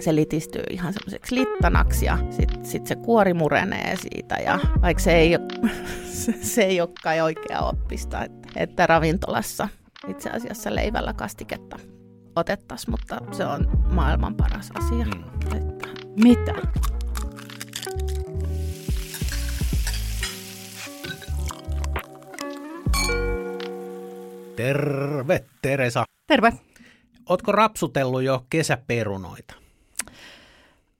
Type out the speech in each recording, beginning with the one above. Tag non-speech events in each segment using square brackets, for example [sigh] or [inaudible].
se litistyy ihan semmoiseksi littanaksi ja sitten sit se kuori murenee siitä ja vaikka se ei, ole, [laughs] se ei ole kai oikea oppista, että, että ravintolassa itse asiassa leivällä kastiketta otettaisiin, mutta se on maailman paras asia. Mm. Että, mitä? Terve, Teresa. Terve. Ootko rapsutellut jo kesäperunoita?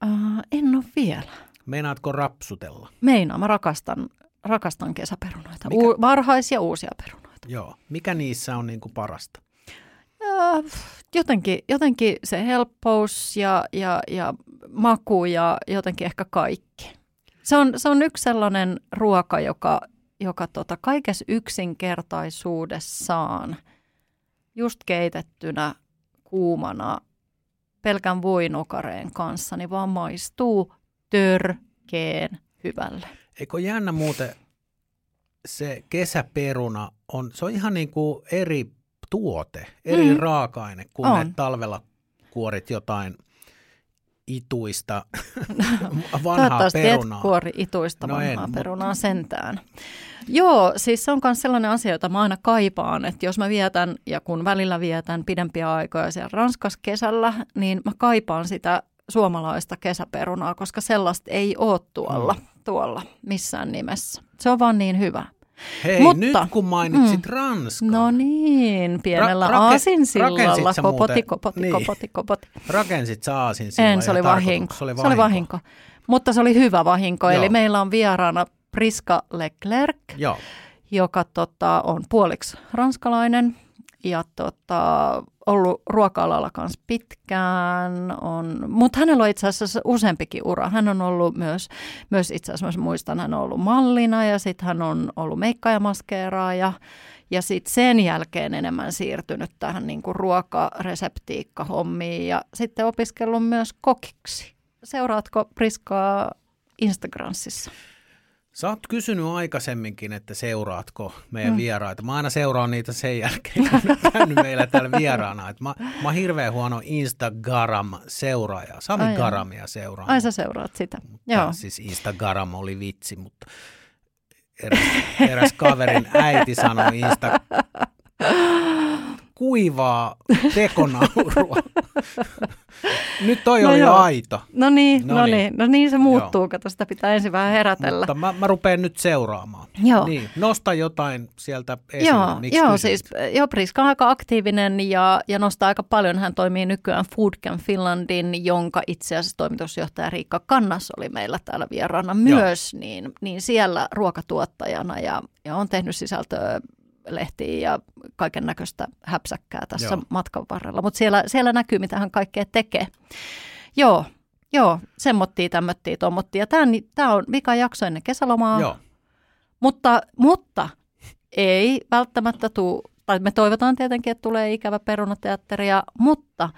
Uh, en ole vielä. Meinaatko rapsutella? Meinaan, mä rakastan, rakastan kesäperunoita. Mikä? U- varhaisia uusia perunoita. Joo. Mikä niissä on niin kuin parasta? Uh, jotenkin, jotenkin se helppous ja, ja, ja maku ja jotenkin ehkä kaikki. Se on, se on yksi sellainen ruoka, joka, joka tota, kaikessa yksinkertaisuudessaan just keitettynä kuumana pelkän voinokareen kanssa, niin vaan maistuu törkeen hyvälle. Eikö jännä muuten se kesäperuna on, se on ihan niin kuin eri tuote, eri mm. raaka-aine, kun on. ne talvella kuorit jotain ituista [laughs] vanhaa Toivottavasti perunaa. et kuori ituista no vanhaa en, perunaa mutta... sentään. Joo, siis se on myös sellainen asia, jota mä aina kaipaan, että jos mä vietän ja kun välillä vietän pidempiä aikoja siellä Ranskassa kesällä, niin mä kaipaan sitä suomalaista kesäperunaa, koska sellaista ei ole tuolla, mm. tuolla missään nimessä. Se on vaan niin hyvä. Hei, Mutta, nyt kun mainitsit mm, Ranskan. No niin, pienellä Ra- rake- aasinsillalla, kopoti, kopoti, niin. kopoti, kopoti. Rakensit sä aasinsillalla? En, se oli vahinko. Se oli vahinko. Se oli vahinko. Mutta se oli hyvä vahinko, Joo. eli meillä on vieraana Priska Leclerc, Joo. joka tota, on puoliksi ranskalainen ja tota, ollut ruoka-alalla kanssa pitkään, on, mutta hänellä on itse asiassa useampikin ura. Hän on ollut myös, myös itse asiassa muistan, hän on ollut mallina ja sitten hän on ollut meikkajamaskeeraaja ja sitten sen jälkeen enemmän siirtynyt tähän niin kuin ruokareseptiikka-hommiin ja sitten opiskellut myös kokiksi. Seuraatko Priskaa Instagramissa? Sä oot kysynyt aikaisemminkin, että seuraatko meidän mm. vieraita. Mä aina seuraan niitä sen jälkeen, kun käynyt meillä täällä vieraana. Et mä, mä oon hirveän huono Instagram-seuraaja. Sami Ai Garamia seuraan. Ai sä seuraat sitä. Mutta Joo. Siis Instagram oli vitsi, mutta eräs, eräs kaverin äiti sanoi Insta [laughs] kuivaa tekonaurua. [laughs] Nyt toi no oli joo. aito. No niin, no, no niin. niin. No niin se muuttuu, joo. kato sitä pitää ensin vähän herätellä. Mutta mä, mä rupean nyt seuraamaan. Joo. Niin, nosta jotain sieltä esiin. Joo, Miksi joo siis joo, Priska on aika aktiivinen ja, ja nostaa aika paljon. Hän toimii nykyään Foodcamp Finlandin, jonka itse asiassa toimitusjohtaja Riikka Kannas oli meillä täällä vieraana myös, niin, niin siellä ruokatuottajana ja, ja on tehnyt sisältöä lehtiä ja kaiken näköistä häpsäkkää tässä Joo. matkan varrella. Mutta siellä, siellä näkyy, mitä hän kaikkea tekee. Joo, joo, semmottiin, tämmöttiin. Ja tämä on vika jakso ennen kesälomaa. Joo. Mutta, mutta ei välttämättä tule, tai me toivotaan tietenkin, että tulee ikävä perunateatteria, mutta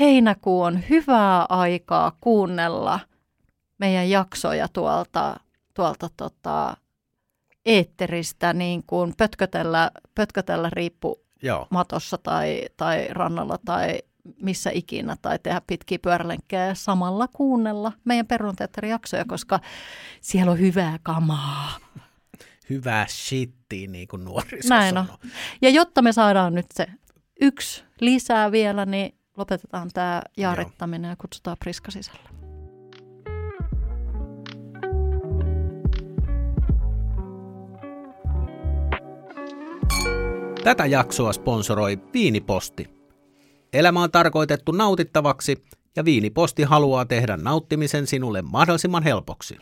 heinäkuu on hyvää aikaa kuunnella meidän jaksoja tuolta, tuolta tota, eetteristä niin kuin pötkötellä, pötkötellä riippu Joo. matossa tai, tai rannalla tai missä ikinä tai tehdä pitkiä pyörälenkkejä ja samalla kuunnella meidän perunteatterijaksoja, koska siellä on hyvää kamaa. Hyvää shittiä, niin kuin nuoriso Näin sanoo. on. Ja jotta me saadaan nyt se yksi lisää vielä, niin lopetetaan tämä jaarittaminen ja kutsutaan Priska sisälle. Tätä jaksoa sponsoroi Viiniposti. Elämä on tarkoitettu nautittavaksi ja Viiniposti haluaa tehdä nauttimisen sinulle mahdollisimman helpoksi.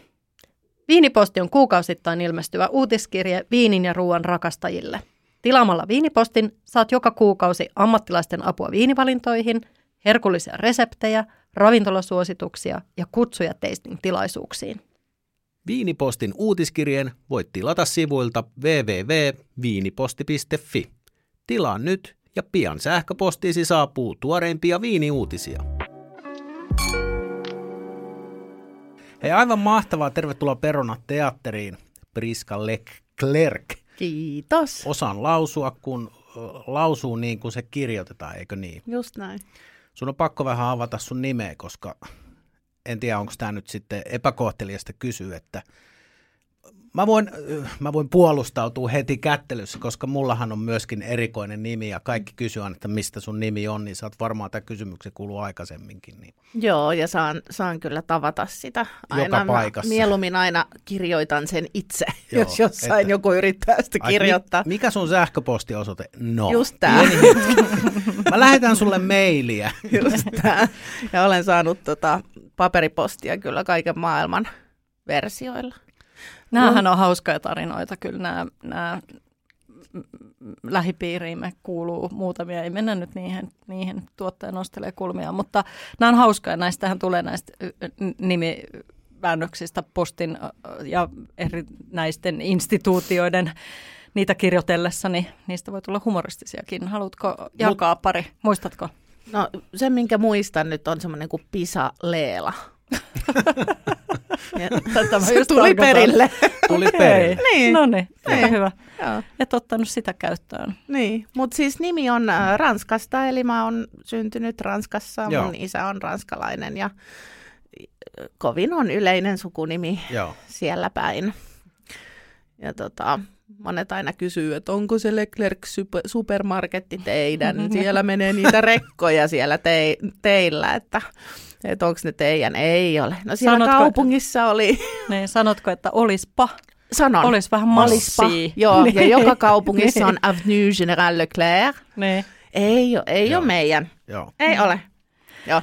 Viiniposti on kuukausittain ilmestyvä uutiskirje viinin ja ruoan rakastajille. Tilaamalla Viinipostin saat joka kuukausi ammattilaisten apua viinivalintoihin, herkullisia reseptejä, ravintolasuosituksia ja kutsuja tasting-tilaisuuksiin. Viinipostin uutiskirjeen voit tilata sivuilta www.viiniposti.fi. Tilaa nyt ja pian sähköpostiisi saapuu tuoreimpia viiniuutisia. Hei, aivan mahtavaa. Tervetuloa Perona teatteriin, Priska Leclerc. Kiitos. Osaan lausua, kun lausuu niin kuin se kirjoitetaan, eikö niin? Just näin. sun on pakko vähän avata sun nimeä, koska en tiedä, onko tämä nyt sitten epäkohteliasta kysyä, että Mä voin, mä voin puolustautua heti kättelyssä, koska mullahan on myöskin erikoinen nimi ja kaikki kysyvät, että mistä sun nimi on, niin sä oot varmaan tämä kysymyksen kuuluu aikaisemminkin. Niin. Joo, ja saan, saan kyllä tavata sitä aina. Joka paikassa. Mieluummin aina kirjoitan sen itse, [laughs] Joo, jos jossain että, joku yrittää sitä kirjoittaa. Ai, mikä sun sähköpostiosoite? No. Just tää. [laughs] mä lähetän sulle mailia. Just tää. Ja olen saanut tota paperipostia kyllä kaiken maailman versioilla. Nämähän on hauskoja tarinoita kyllä nämä, nämä lähipiiriimme kuuluu muutamia, ei mennä nyt niihin, niihin tuottaja nostelee kulmia, mutta nämä on hauskoja, näistähän tulee näistä nimiväännöksistä postin ja eri näisten instituutioiden niitä kirjoitellessa, niin niistä voi tulla humoristisiakin. Haluatko jakaa pari? Muistatko? No se, minkä muistan nyt on semmoinen kuin Pisa [laughs] Tätä se tuli perille. [laughs] Tuli perille. niin. No niin, aika hyvä. Joo. Et ottanut sitä käyttöön. Niin, mutta siis nimi on äh, Ranskasta, eli mä oon syntynyt Ranskassa, Joo. mun isä on ranskalainen ja äh, kovin on yleinen sukunimi Joo. siellä päin. Ja tota, monet aina kysyy, että onko se Leclerc supermarketti teidän, [laughs] siellä menee niitä rekkoja siellä te- teillä, että että onko ne teidän? Ei ole. No siellä sanotko, kaupungissa oli. [laughs] Niin, sanotko, että olispa? Sanon. Olisi vähän massia. Joo, niin. ja joka kaupungissa on [laughs] Avenue General Leclerc. Niin. Ei, ole, ei ole meidän. Joo. Ei ole. Joo.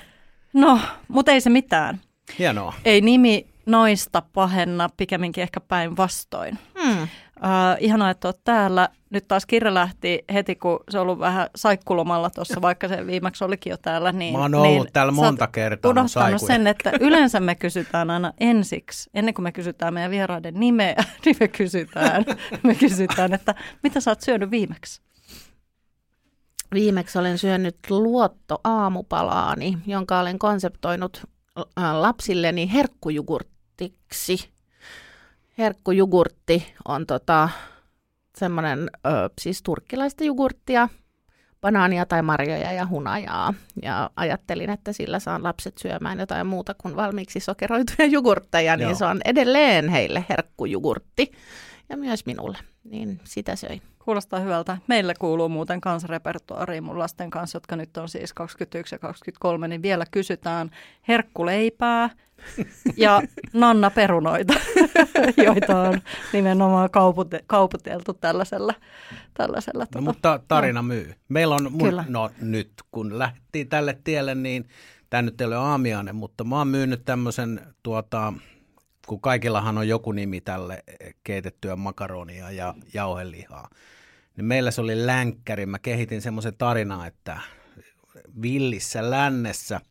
No, mutta ei se mitään. Hienoa. Ei nimi noista pahenna, pikemminkin ehkä päinvastoin. Hmm. Uh, ihanaa, että olet täällä. Nyt taas Kirja lähti heti, kun se on ollut vähän saikkulomalla tuossa, [laughs] vaikka se viimeksi olikin jo täällä. Niin, Mä oon ollut niin täällä monta kertaa. unohtanut sen, että yleensä me kysytään aina ensiksi, ennen kuin me kysytään meidän vieraiden nimeä, [laughs] niin me kysytään, [laughs] me kysytään että mitä sä oot syönyt viimeksi? Viimeksi olen syönyt luotto aamupalaani, jonka olen konseptoinut lapsilleni herkkujugurtiksi herkkujugurtti on tota, semmoinen siis turkkilaista jugurttia, banaania tai marjoja ja hunajaa. Ja ajattelin, että sillä saan lapset syömään jotain muuta kuin valmiiksi sokeroituja jugurtteja, niin Joo. se on edelleen heille herkkujugurtti ja myös minulle, niin sitä söin. Kuulostaa hyvältä. Meille kuuluu muuten kansarepertuariin mun lasten kanssa, jotka nyt on siis 21 ja 23, niin vielä kysytään herkkuleipää ja [laughs] Nanna perunoita, [laughs] joita on nimenomaan kaupute- kauputeltu tällaisella. tällaisella no, tota, mutta tarina no. myy. Meillä on, mun, Kyllä. no nyt kun lähtiin tälle tielle, niin tämä nyt ei ole aamiainen, mutta mä oon myynyt tämmöisen tuota, kun kaikillahan on joku nimi tälle keitettyä makaronia ja jauhelihaa, niin meillä se oli länkkäri. Mä kehitin semmoisen tarinan, että villissä lännessä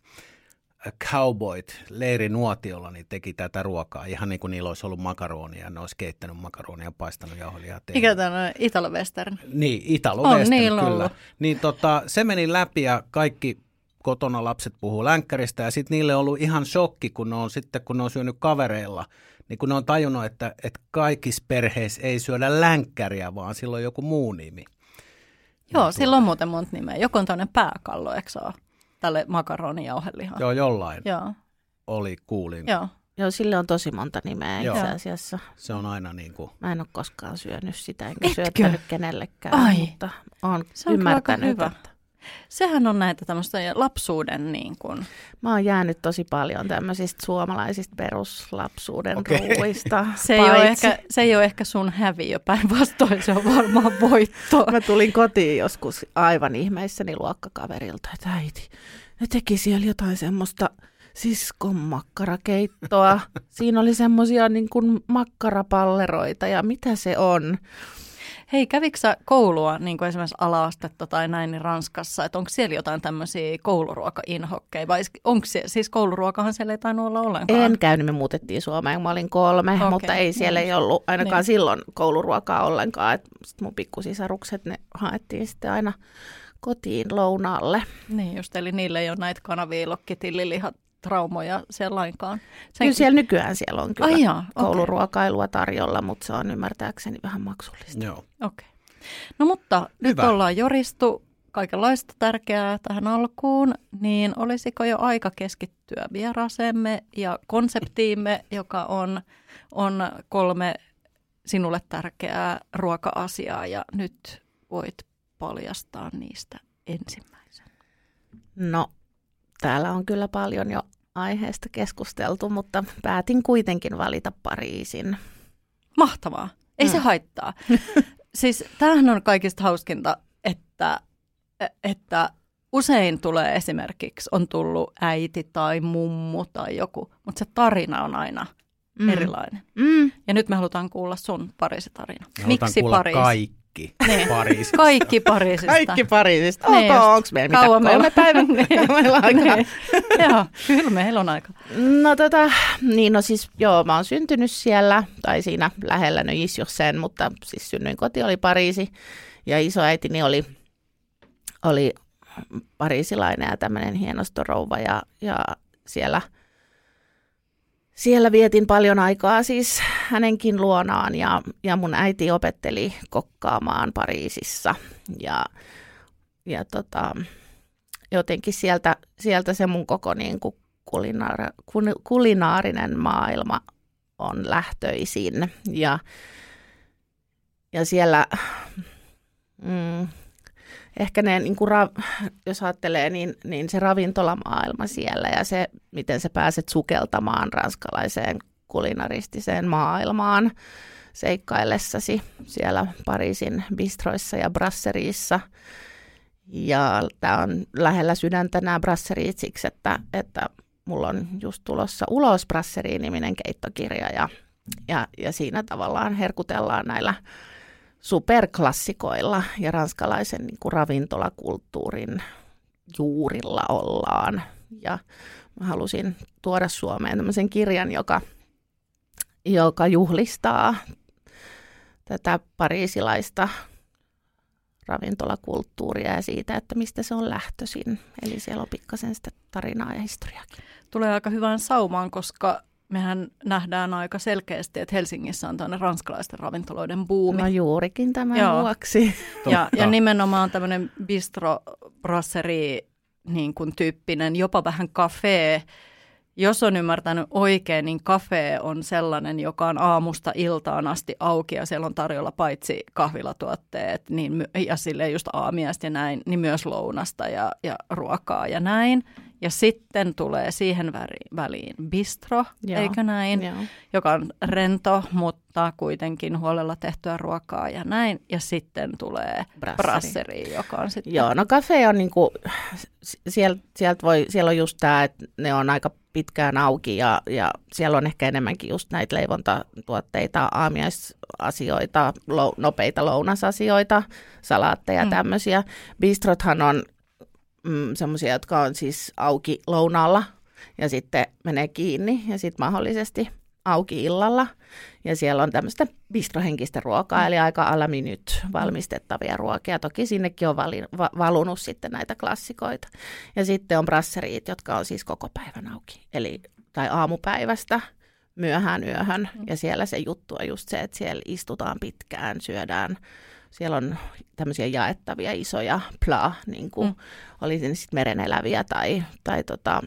cowboyt leirinuotiolla niin teki tätä ruokaa, ihan niin kuin niillä olisi ollut makaronia, ne olisi keittänyt makaronia ja paistanut jauhelihaa. Mikä tämä on Italo Western? Niin, Italo on, kyllä. Ollut. Niin tota, se meni läpi ja kaikki kotona lapset puhuu länkkäristä ja sitten niille on ollut ihan shokki, kun ne on sitten, kun ne on syönyt kavereilla, niin kun ne on tajunnut, että, että kaikissa perheissä ei syödä länkkäriä, vaan sillä on joku muu nimi. Joo, niin sillä on muuten monta nimeä. Joku on tämmöinen pääkallo, eikö ole? Tälle makaronijauhelihaan. Joo, jollain. Joo. Oli, kuulin. Joo. Joo, sille on tosi monta nimeä Joo. itse asiassa. Se on aina niin kuin... Mä en ole koskaan syönyt sitä, enkä Etkö? syöttänyt kenellekään, Ai. mutta olen ymmärtänyt, hyvä. että Sehän on näitä tämmöistä lapsuuden niin kuin... Mä oon jäänyt tosi paljon tämmöisistä suomalaisista peruslapsuuden okay. ruuista. [laughs] Se ei, ole ehkä, se ei ole ehkä sun häviö, päinvastoin se on varmaan voitto. Mä tulin kotiin joskus aivan ihmeissäni luokkakaverilta, että äiti, ne teki siellä jotain semmoista siskon makkarakeittoa. Siinä oli semmoisia niin kuin makkarapalleroita ja mitä se on. Hei, kävikö koulua, niin kuin esimerkiksi alaastetta tai näin niin Ranskassa, että onko siellä jotain tämmöisiä kouluruoka-inhokkeja, vai onko siellä, siis kouluruokahan siellä ei tainnut olla ollenkaan? En käynyt, me muutettiin Suomeen, mä olin kolme, okay. mutta ei siellä ei ollut ainakaan niin. silloin kouluruokaa ollenkaan, että mun pikkusisarukset, ne haettiin sitten aina kotiin lounaalle. Niin just, eli niille ei ole näitä kanaviilokkitillilihat traumoja siellä lainkaan. Sen... Kyllä siellä nykyään siellä on kyllä Ai jaa, kouluruokailua tarjolla, mutta se on ymmärtääkseni vähän maksullista. Joo. Okay. No mutta Hyvä. nyt ollaan joristu kaikenlaista tärkeää tähän alkuun, niin olisiko jo aika keskittyä vieraaseemme ja konseptiimme, joka on, on kolme sinulle tärkeää ruoka-asiaa ja nyt voit paljastaa niistä ensimmäisen. No, täällä on kyllä paljon jo aiheesta keskusteltu, mutta päätin kuitenkin valita Pariisin. Mahtavaa. Ei mm. se haittaa. [laughs] siis tämähän on kaikista hauskinta, että, että usein tulee esimerkiksi, on tullut äiti tai mummu tai joku, mutta se tarina on aina mm. erilainen. Mm. Ja nyt me halutaan kuulla sun Pariisi-tarina. Miksi Pariisi? kaikki niin. Pariisista. Kaikki Pariisista. Kaikki Pariisista. Niin onko meillä mitä kolme päivää? niin. meillä on [laughs] aikaa. niin. [laughs] Joo, kyllä meillä on aika. No tota, niin no siis joo, mä oon syntynyt siellä, tai siinä lähellä no Isjoksen, mutta siis synnyin koti oli Pariisi, ja isoäitini oli, oli pariisilainen ja tämmöinen hienostorouva, ja, ja siellä – siellä vietin paljon aikaa siis hänenkin luonaan ja, ja mun äiti opetteli kokkaamaan Pariisissa. Ja, ja tota, jotenkin sieltä, sieltä se mun koko niin kuin kulinaar, kulinaarinen maailma on lähtöisin. Ja, ja siellä mm, ehkä ne, niin kuin ra, jos ajattelee, niin, niin se ravintolamaailma siellä ja se, miten sä pääset sukeltamaan ranskalaiseen kulinaristiseen maailmaan seikkaillessasi siellä Pariisin bistroissa ja brasseriissa. Ja tämä on lähellä sydäntä nämä brasseriit siksi, että, että mulla on just tulossa ulos Brasseriin-niminen keittokirja ja, ja, ja siinä tavallaan herkutellaan näillä superklassikoilla ja ranskalaisen niin kuin ravintolakulttuurin juurilla ollaan. Ja mä halusin tuoda Suomeen tämmöisen kirjan, joka, joka juhlistaa tätä pariisilaista ravintolakulttuuria ja siitä, että mistä se on lähtöisin. Eli siellä on pikkasen sitä tarinaa ja historiaakin. Tulee aika hyvään saumaan, koska mehän nähdään aika selkeästi, että Helsingissä on tämmöinen ranskalaisten ravintoloiden buumi. No juurikin tämän Joo. vuoksi. Ja, ja nimenomaan tämmöinen bistro brasserie niin kuin tyyppinen, jopa vähän kafe. Jos on ymmärtänyt oikein, niin kafe on sellainen, joka on aamusta iltaan asti auki ja siellä on tarjolla paitsi kahvilatuotteet niin, ja sille just aamiaista ja näin, niin myös lounasta ja, ja ruokaa ja näin. Ja sitten tulee siihen väliin bistro, Joo. eikö näin, Joo. joka on rento, mutta kuitenkin huolella tehtyä ruokaa ja näin. Ja sitten tulee brasseri, brasseri joka on sitten... Joo, no kafe on niinku, sieltä sielt voi, siellä on just tämä, että ne on aika pitkään auki ja, ja siellä on ehkä enemmänkin just näitä leivontatuotteita, aamiaisasioita, lo, nopeita lounasasioita, salaatteja, mm. tämmöisiä. Bistrothan on mm, semmoisia, jotka on siis auki lounaalla ja sitten menee kiinni ja sitten mahdollisesti auki illalla. Ja siellä on tämmöistä bistrohenkistä ruokaa, mm. eli aika alami nyt valmistettavia ruokia. Toki sinnekin on vali, va, valunut sitten näitä klassikoita. Ja sitten on brasseriit, jotka on siis koko päivän auki, eli tai aamupäivästä myöhään yöhön. Mm. Ja siellä se juttu on just se, että siellä istutaan pitkään, syödään siellä on tämmöisiä jaettavia isoja pla, niin kuin mm. oli se sitten mereneläviä tai, tai tota,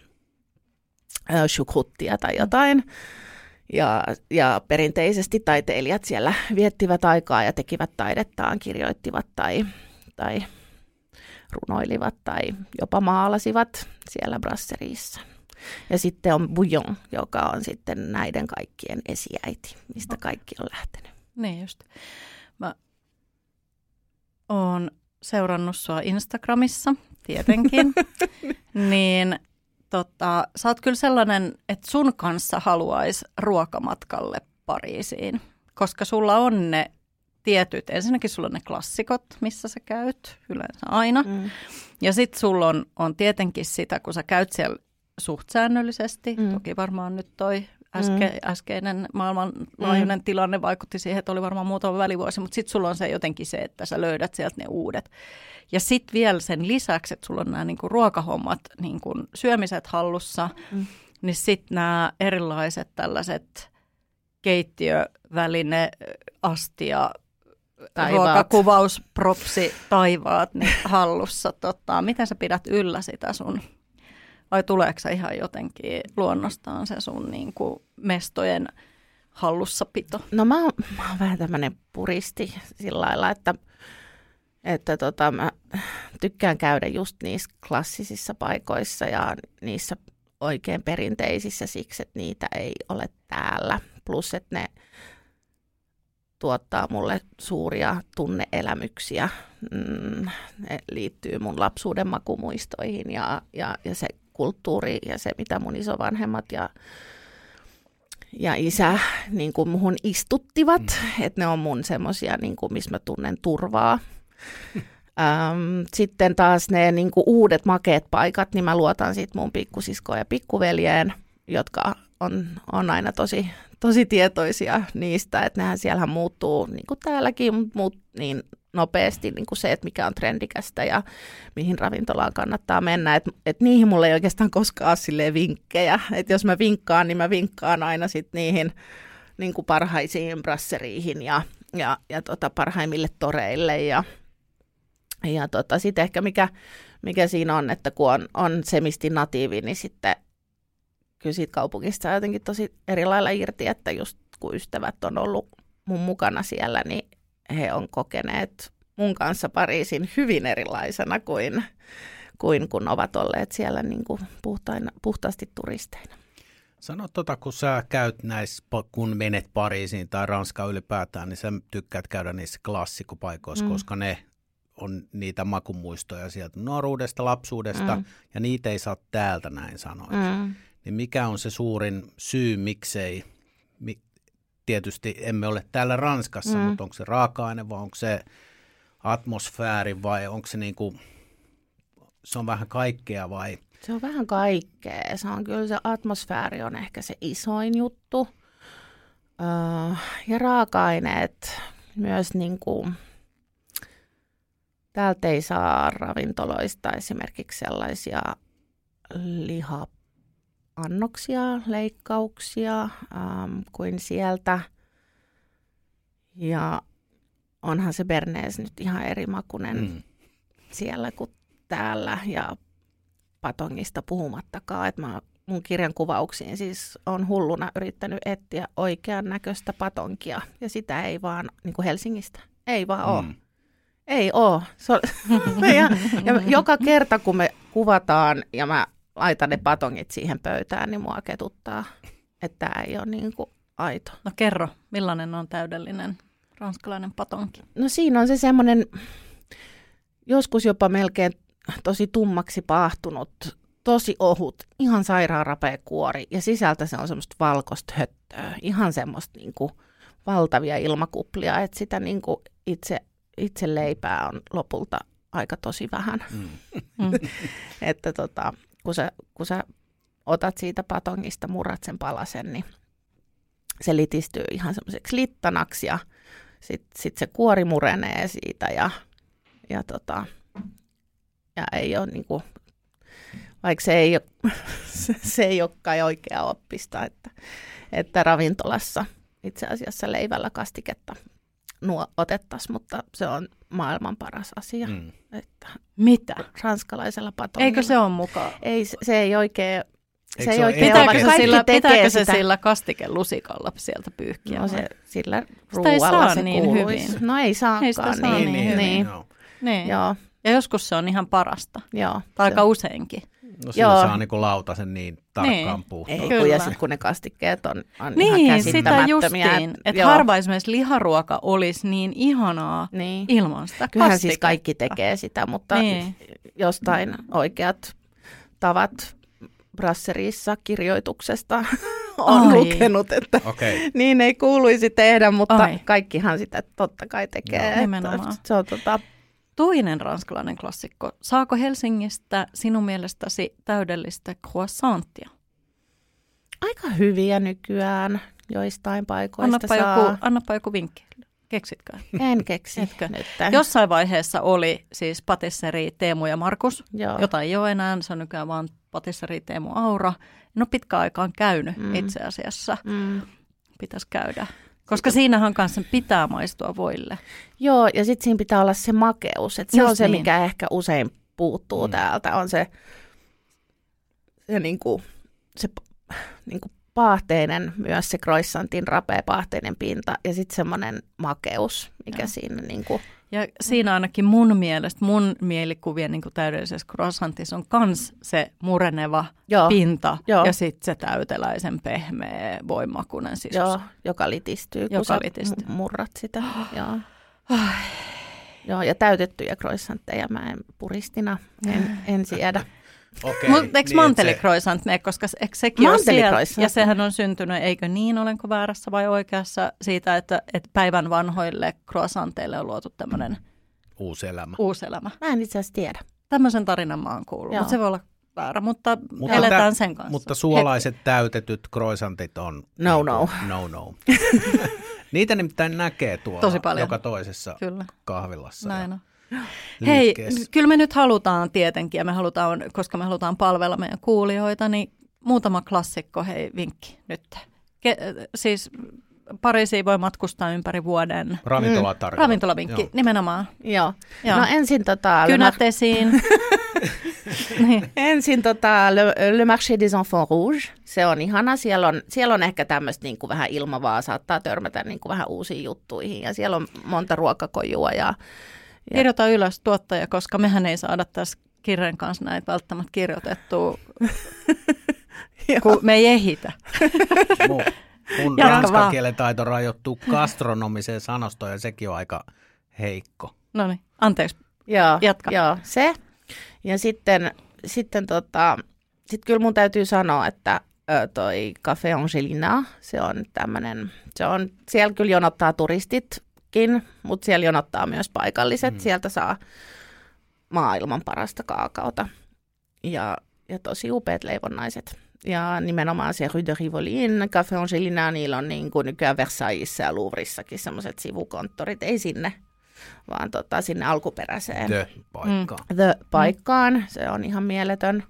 shukruttia tai jotain. Ja, ja perinteisesti taiteilijat siellä viettivät aikaa ja tekivät taidettaan, kirjoittivat tai, tai runoilivat tai jopa maalasivat siellä brasseriissa. Ja sitten on Bouillon, joka on sitten näiden kaikkien esiäiti, mistä kaikki on lähtenyt. Niin just. Oon seurannut sua Instagramissa, tietenkin, [laughs] niin tota, sä oot kyllä sellainen, että sun kanssa haluaisi ruokamatkalle Pariisiin, koska sulla on ne tietyt, ensinnäkin sulla on ne klassikot, missä sä käyt yleensä aina. Mm. Ja sitten sulla on, on tietenkin sitä, kun sä käyt siellä suht säännöllisesti, mm. toki varmaan nyt toi Äske, mm. Äskeinen maailmanlaajuinen mm. tilanne vaikutti siihen, että oli varmaan muutama välivuosi, mutta sitten sulla on se jotenkin se, että sä löydät sieltä ne uudet. Ja sitten vielä sen lisäksi, että sulla on nämä niinku ruokahommat, niinku syömiset hallussa, mm. niin sitten nämä erilaiset tällaiset keittiöväline, astia, Taivaat. ruokakuvauspropsi taivaat niin hallussa. Tota, miten sä pidät yllä sitä sun, vai tuleeko se ihan jotenkin luonnostaan se sun niin kuin mestojen hallussapito? No mä oon, mä oon vähän tämmöinen puristi sillä lailla, että, että tota, mä tykkään käydä just niissä klassisissa paikoissa ja niissä oikein perinteisissä siksi, että niitä ei ole täällä. Plus, että ne tuottaa mulle suuria tunneelämyksiä. Mm, ne liittyy mun lapsuuden makumuistoihin ja, ja, ja se kulttuuri ja se, mitä mun isovanhemmat ja, ja isä niin kuin muhun istuttivat. Mm. Että ne on mun semmosia, niin kuin, missä mä tunnen turvaa. [laughs] Ähm, sitten taas ne niin kuin uudet makeet paikat, niin mä luotan sit mun pikkusiskoon ja pikkuveljeen, jotka on, on aina tosi, tosi tietoisia niistä, että nehän siellähän muuttuu, niin kuin täälläkin, muut, niin nopeasti niin kuin se, että mikä on trendikästä ja mihin ravintolaan kannattaa mennä. Että et niihin mulle ei oikeastaan koskaan ole vinkkejä. Että jos mä vinkkaan, niin mä vinkkaan aina sit niihin niin kuin parhaisiin brasseriihin ja, ja, ja tota, parhaimmille toreille ja, ja tota, sitten ehkä mikä, mikä siinä on, että kun on, on semisti natiivi, niin sitten kyllä siitä kaupungista on jotenkin tosi eri lailla irti, että just kun ystävät on ollut mun mukana siellä, niin he on kokeneet mun kanssa Pariisin hyvin erilaisena kuin, kuin kun ovat olleet siellä niin kuin puhtaina, puhtaasti turisteina. Sano tota, kun sä käyt näissä, kun menet Pariisiin tai Ranskaan ylipäätään, niin sä tykkäät käydä niissä klassikopaikoissa, mm. koska ne on niitä makumuistoja sieltä nuoruudesta, lapsuudesta, mm. ja niitä ei saa täältä näin sanoa. Mm. Niin mikä on se suurin syy, miksei, mi, tietysti emme ole täällä Ranskassa, mm. mutta onko se raaka-aine vai onko se atmosfääri vai onko se niin kuin, se on vähän kaikkea vai? Se on vähän kaikkea. Se on kyllä se atmosfääri on ehkä se isoin juttu. Öö, ja raaka-aineet myös niin kuin, Täältä ei saa ravintoloista esimerkiksi sellaisia lihaannoksia, leikkauksia ähm, kuin sieltä. Ja onhan se Bernees nyt ihan eri makunen mm. siellä kuin täällä ja patongista puhumattakaan. Että mä mun kirjan kuvauksiin siis on hulluna yrittänyt etsiä oikean näköistä patonkia ja sitä ei vaan niin kuin Helsingistä, ei vaan mm. ole. Ei oo. Se on, [laughs] ja, ja joka kerta kun me kuvataan ja mä laitan ne patongit siihen pöytään, niin mua ketuttaa, että tämä ei ole niin kuin aito. No kerro, millainen on täydellinen ranskalainen patonki? No siinä on se semmoinen joskus jopa melkein tosi tummaksi paahtunut, tosi ohut, ihan sairaan rapea kuori ja sisältä se on semmoista valkoista höttöä, ihan semmoista niin kuin valtavia ilmakuplia, että sitä niin kuin itse itse leipää on lopulta aika tosi vähän. Mm. mm. [laughs] että tota, kun, sä, kun sä otat siitä patongista, murrat sen palasen, niin se litistyy ihan semmoiseksi littanaksi ja sitten sit se kuori murenee siitä ja, ja, tota, ja ei ole niinku, vaikka se ei ole, [laughs] se ei ole kai oikea oppista, että, että ravintolassa itse asiassa leivällä kastiketta nuo otettaisiin, mutta se on maailman paras asia. Mm. Että Mitä? Ranskalaisella patongilla. Eikö se ole mukaan? Ei, se ei oikein... Se ei oikein pitääkö se, sillä, pitääkö se sillä kastikelusikalla sieltä pyyhkiä? No se, sillä ruualla se niin kuuluisi. hyvin. No ei saakaan ei saa niin, niin, niin, niin. niin. Joo. Ja joskus se on ihan parasta. Joo. Tai aika useinkin. No sillä Joo. saa niinku lautasen niin tarkkaan niin. puhtaan. Ei, kun ja sitten kun ne kastikkeet on, on niin, ihan sitä justiin, että harva esimerkiksi liharuoka olisi niin ihanaa niin. ilman sitä Kyllähän siis kaikki tekee sitä, mutta niin. jostain oikeat tavat brasserissa kirjoituksesta [laughs] on Ai. lukenut, että okay. niin ei kuuluisi tehdä, mutta Ai. kaikkihan sitä totta kai tekee. Joo, se on tota, Toinen ranskalainen klassikko. Saako Helsingistä sinun mielestäsi täydellistä croissantia? Aika hyviä nykyään joistain paikoista annapa saa. Joku, annapa joku vinkki. Keksitkö? En keksi. Etkö? Nyt. Jossain vaiheessa oli siis patisseri Teemu ja Markus, Joo. jota ei ole enää. Se on nykyään vaan patisseri Teemu Aura. No pitkä aikaan käynyt mm. itse asiassa. Mm. Pitäisi käydä. Koska siinähän kanssa pitää maistua voille. Joo, ja sitten siinä pitää olla se makeus. Et se Just on se, niin. mikä ehkä usein puuttuu mm. täältä, on se, se, niinku, se niinku paahteinen, myös se croissantin rapea paahteinen pinta, ja sitten semmoinen makeus, mikä Joo. siinä niinku, Ja siinä ainakin mun mielestä, mun mielikuvien niin täydellisessä croissantissa on kans se mureneva joo, pinta Joo. ja sitten se täyteläisen pehmeä voimakunen sisus. joo, joka litistyy, kun Joka sä litistyy. mu- murrat sitä. [gasps] joo. joo, ja täytettyjä croissantteja mä en puristina, en, en siedä. Okei, Mutta eikö niin, et mantelikroissant mene, koska se- eikö sekin ole siellä, ja sehän on syntynyt, eikö niin, olenko väärässä vai oikeassa, siitä, että, että päivän vanhoille croissanteille on luotu tämmöinen Uusi elämä. uusi elämä. Mä en itse asiassa tiedä. Tämmöisen tarinan mä oon kuullut, Joo. mutta se voi olla väärä, mutta, Mutta eletään tä- sen kanssa. Mutta suolaiset täytetyt croissantit on... No, niin no. kuin No no. [laughs] Niitä nimittäin näkee tuolla Tosi paljon. joka toisessa Kyllä, kahvilassa. näin ja Hei, kyllä me nyt halutaan tietenkin, ja me halutaan, koska me halutaan palvella meidän kuulijoita, niin muutama klassikko, hei, vinkki nyt. Ke, siis Pariisiin voi matkustaa ympäri vuoden. Ravintolatarjoilu. Ravintolavinkki, Joo. nimenomaan. Joo. Joo. No ensin tota... Le Kynät esiin. [laughs] niin. Ensin tota, Le, Le Marché des Enfants Rouges, se on ihana. Siellä on, siellä on ehkä tämmöistä niin kuin vähän ilmavaa, saattaa törmätä niin kuin vähän uusiin juttuihin. Ja siellä on monta ruokakojua ja Ja- Kirjoita ylös tuottaja, koska mehän ei saada tässä kirjan kanssa näitä välttämättä kirjoitettua, [laughs] kun me ei ehitä. [laughs] Mun, Jatka ranskan vaan. kielen taito rajoittuu gastronomiseen sanostoon ja sekin on aika heikko. No niin, anteeksi. Joo, Jatka. joo, se. Ja sitten, sitten tota, sit kyllä mun täytyy sanoa, että ö, toi Café Angelina, se on tämmöinen, se on, siellä kyllä jonottaa turistitkin, mutta siellä jonottaa myös paikalliset. Mm. Mm. Sieltä saa maailman parasta kaakaota ja, ja tosi upeat leivonnaiset. Ja nimenomaan se Rue de Rivoli, Café Angelina, niillä on niin kuin nykyään Versaillesissa ja Louvrissakin semmoiset sivukonttorit, ei sinne, vaan tota, sinne alkuperäiseen The paikka. Mm. The paikkaan. Se on ihan mieletön.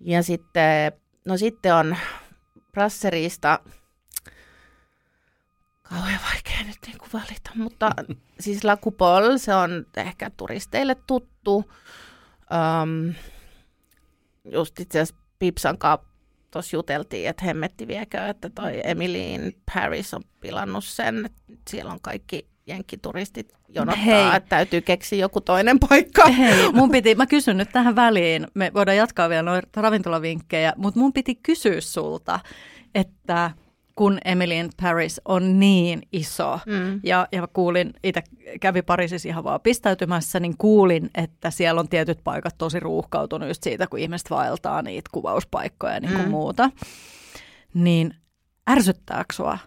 Ja sitten, no sitten on Brasserista, kauhean vaikea nyt niin kuin valita, mutta [laughs] siis La Coupole, se on ehkä turisteille tuttu. Um, just itse asiassa Pipsan kanssa tuossa juteltiin, että hemmetti viekö, että toi Emilyin Paris on pilannut sen, että siellä on kaikki jenkkituristit jonottaa, Hei. että täytyy keksiä joku toinen paikka. Hei, [laughs] mun piti, mä kysyn nyt tähän väliin, me voidaan jatkaa vielä noita ravintolavinkkejä, mutta mun piti kysyä sulta, että kun Emily in Paris on niin iso, Mm. ja, ja kuulin, itse kävi Pariisissa ihan vaan pistäytymässä, niin kuulin, että siellä on tietyt paikat tosi ruuhkautunut just siitä, kun ihmiset vaeltaa niitä kuvauspaikkoja ja niin kuin Mm. muuta. Niin ärsyttääkö sua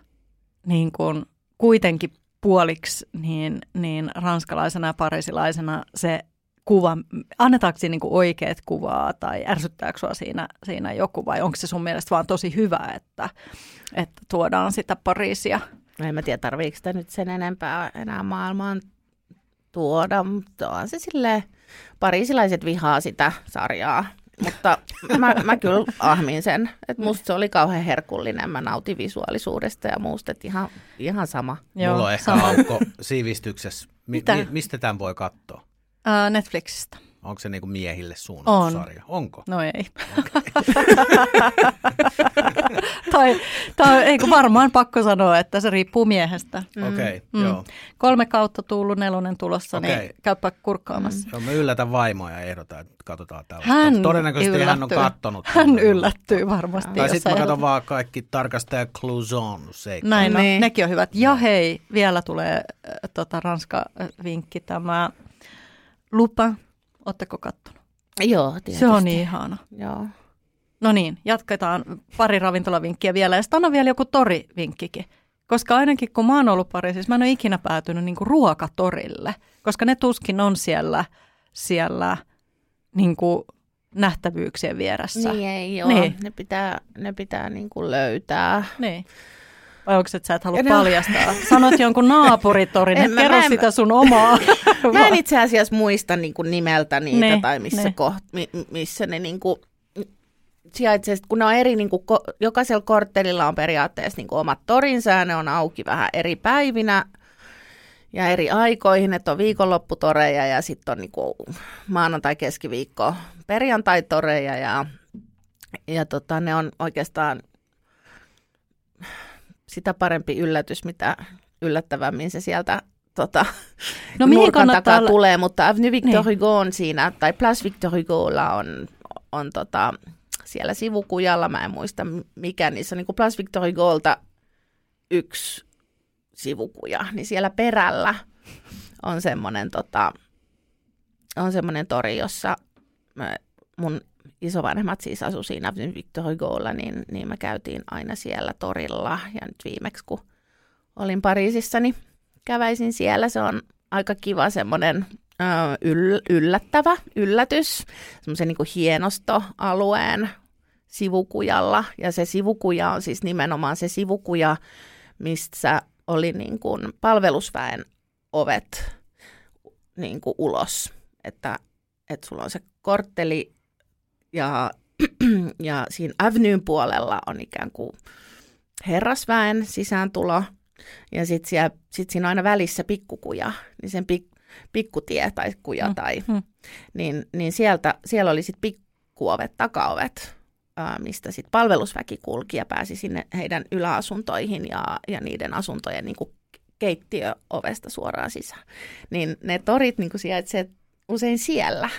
niin kuin kuitenkin puoliksi niin, niin ranskalaisena ja parisilaisena se kuva, annetaanko siinä niin oikeat kuvaa tai ärsyttääkö sua siinä, siinä joku vai onko se sun mielestä vaan tosi hyvä, että, että tuodaan sitä Pariisia? No en mä tiedä, tarviiko sitä nyt sen enempää enää maailmaan tuoda, mutta on se silleen, pariisilaiset vihaa sitä sarjaa. Mutta mä, mä kyllä ahmin sen, että musta se oli kauhean herkullinen, mä nautin visuaalisuudesta ja muusta, että ihan, ihan sama. Mulla on ehkä sama. aukko sivistyksessä. Mi- mi- mistä tämän voi katsoa? Ää, Netflixistä. Onko se niinku miehille suunnattu On. sarja? Onko? No ei. [laughs] tai, tai ei kun varmaan pakko sanoa, että se riippuu miehestä. Okei, okay, Mm. joo. Kolme kautta tullut, nelonen tulossa, Okei. niin käypä kurkkaamassa. joo. Mä yllätän vaimoa ja ehdotan, että katsotaan tällä. Hän Todennäköisesti hän on yllättyy. kattonut. Hän yllättyy varmasti. Tai sitten mä katson vaan kaikki tarkastaja Clouson seikkaa. Näin, no, Niin. nekin on hyvät. Ja hei, vielä tulee äh, tota, Ranska-vinkki tämä Lupa. Oletteko kattonut? Joo, tietysti. Se on niin ihana. Joo. No niin, jatketaan pari ravintolavinkkiä vielä. Ja sitten anna vielä joku torivinkkikin. Koska ainakin kun mä oon ollut Pariisissa, mä en ole ikinä päätynyt niinku ruokatorille. Koska ne tuskin on siellä, siellä niinku nähtävyyksien vieressä. Niin ei ole, Niin. ne pitää, ne pitää niin kuin löytää. Niin. Vai onko se, että sä et halua ne- paljastaa? Sanot jonkun naapuritorin, [laughs] En kerro mä sitä sun omaa. [laughs] Mä en [laughs] itse asiassa muista niin kuin nimeltä niitä Ne, tai missä, ne. koht, mi, missä ne niin kuin, sijaitsee, kun ne on eri, niin kuin, jokaisella korttelilla on periaatteessa niin kuin omat torinsa ja ne on auki vähän eri päivinä ja eri aikoihin, että on viikonlopputoreja ja sitten on niin kuin maanantai, keskiviikko, perjantai-toreja ja, ja tota, ne on oikeastaan sitä parempi yllätys, mitä yllättävämmin se sieltä tota, [laughs] no, nurkan takaa olla... tulee, mutta Avenue Victor niin. Hugo on siinä, tai Place Victor Hugolla on, on tota, siellä sivukujalla, mä en muista mikä, niin se on niin kuin Place Victor Hugolta yksi sivukuja, niin siellä perällä on semmoinen tota, on semmoinen tori, jossa mä, mun isovanhemmat siis asu siinä Victor Hugolla, niin, niin me käytiin aina siellä torilla. Ja nyt viimeksi, kun olin Pariisissa, niin käväisin siellä. Se on aika kiva semmoinen yll, yllättävä yllätys, semmoisen niin hienostoalueen sivukujalla. Ja se sivukuja on siis nimenomaan se sivukuja, missä oli niin kuin palvelusväen ovet niin kuin ulos. Että, että sulla on se kortteli ja, [clears throat] ja siinä Avenyn puolella on ikään kuin herrasväen sisääntulo. Ja sitten sit siinä aina välissä pikkukuja, niin sen pik, pikkutie tai kuja mm. tai, mm. Niin, niin sieltä, siellä oli sitten pikkuovet, takaovet, mistä sitten palvelusväki kulki ja pääsi sinne heidän yläasuntoihin ja, ja niiden asuntojen niin kuin keittiöovesta suoraan sisään. Niin ne torit niin kuin sijaitsevat usein siellä,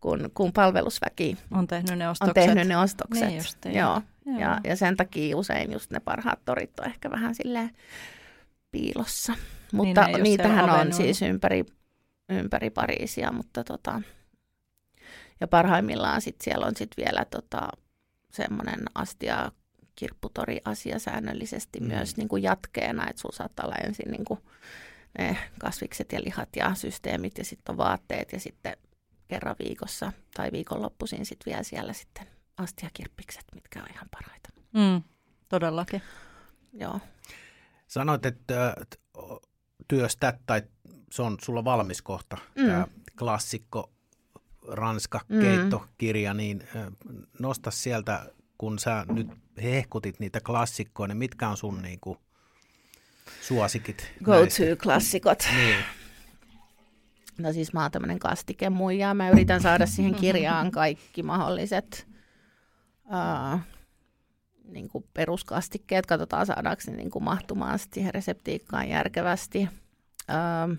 kun, kun palvelusväki on tehnyt ne ostokset. On tehnyt ne ostokset. Niin just, Joo. Joo. Ja, ja sen takia usein just ne parhaat torit on ehkä vähän silleen piilossa. Mutta niin niitähän on siis ympäri, ympäri Pariisia, mutta tota, ja parhaimmillaan sit siellä on sit vielä tota, semmoinen astia kirpputori asia säännöllisesti mm. myös niin kuin jatkeena, että sulla saattaa olla ensin niin kuin ne kasvikset ja lihat ja systeemit ja sitten on vaatteet ja sitten kerran viikossa tai viikonloppuisin sitten vielä siellä sitten astiakirppikset, mitkä on ihan parhaita. Mm, todellakin. Joo. Sanoit, että työstät tai se on sulla valmis kohta, mm. tämä klassikko Ranska mm. keittokirja, niin nosta sieltä, kun sä nyt hehkutit niitä klassikkoja, niin mitkä on sun niin kuin, suosikit? Go-to-klassikot. Niin. No siis mä oon tämmönen kastikemuija. Mä yritän saada siihen kirjaan kaikki mahdolliset uh, niin kuin peruskastikkeet. Katsotaan saadaanko ne niin kuin mahtumaan siihen reseptiikkaan järkevästi. Uh,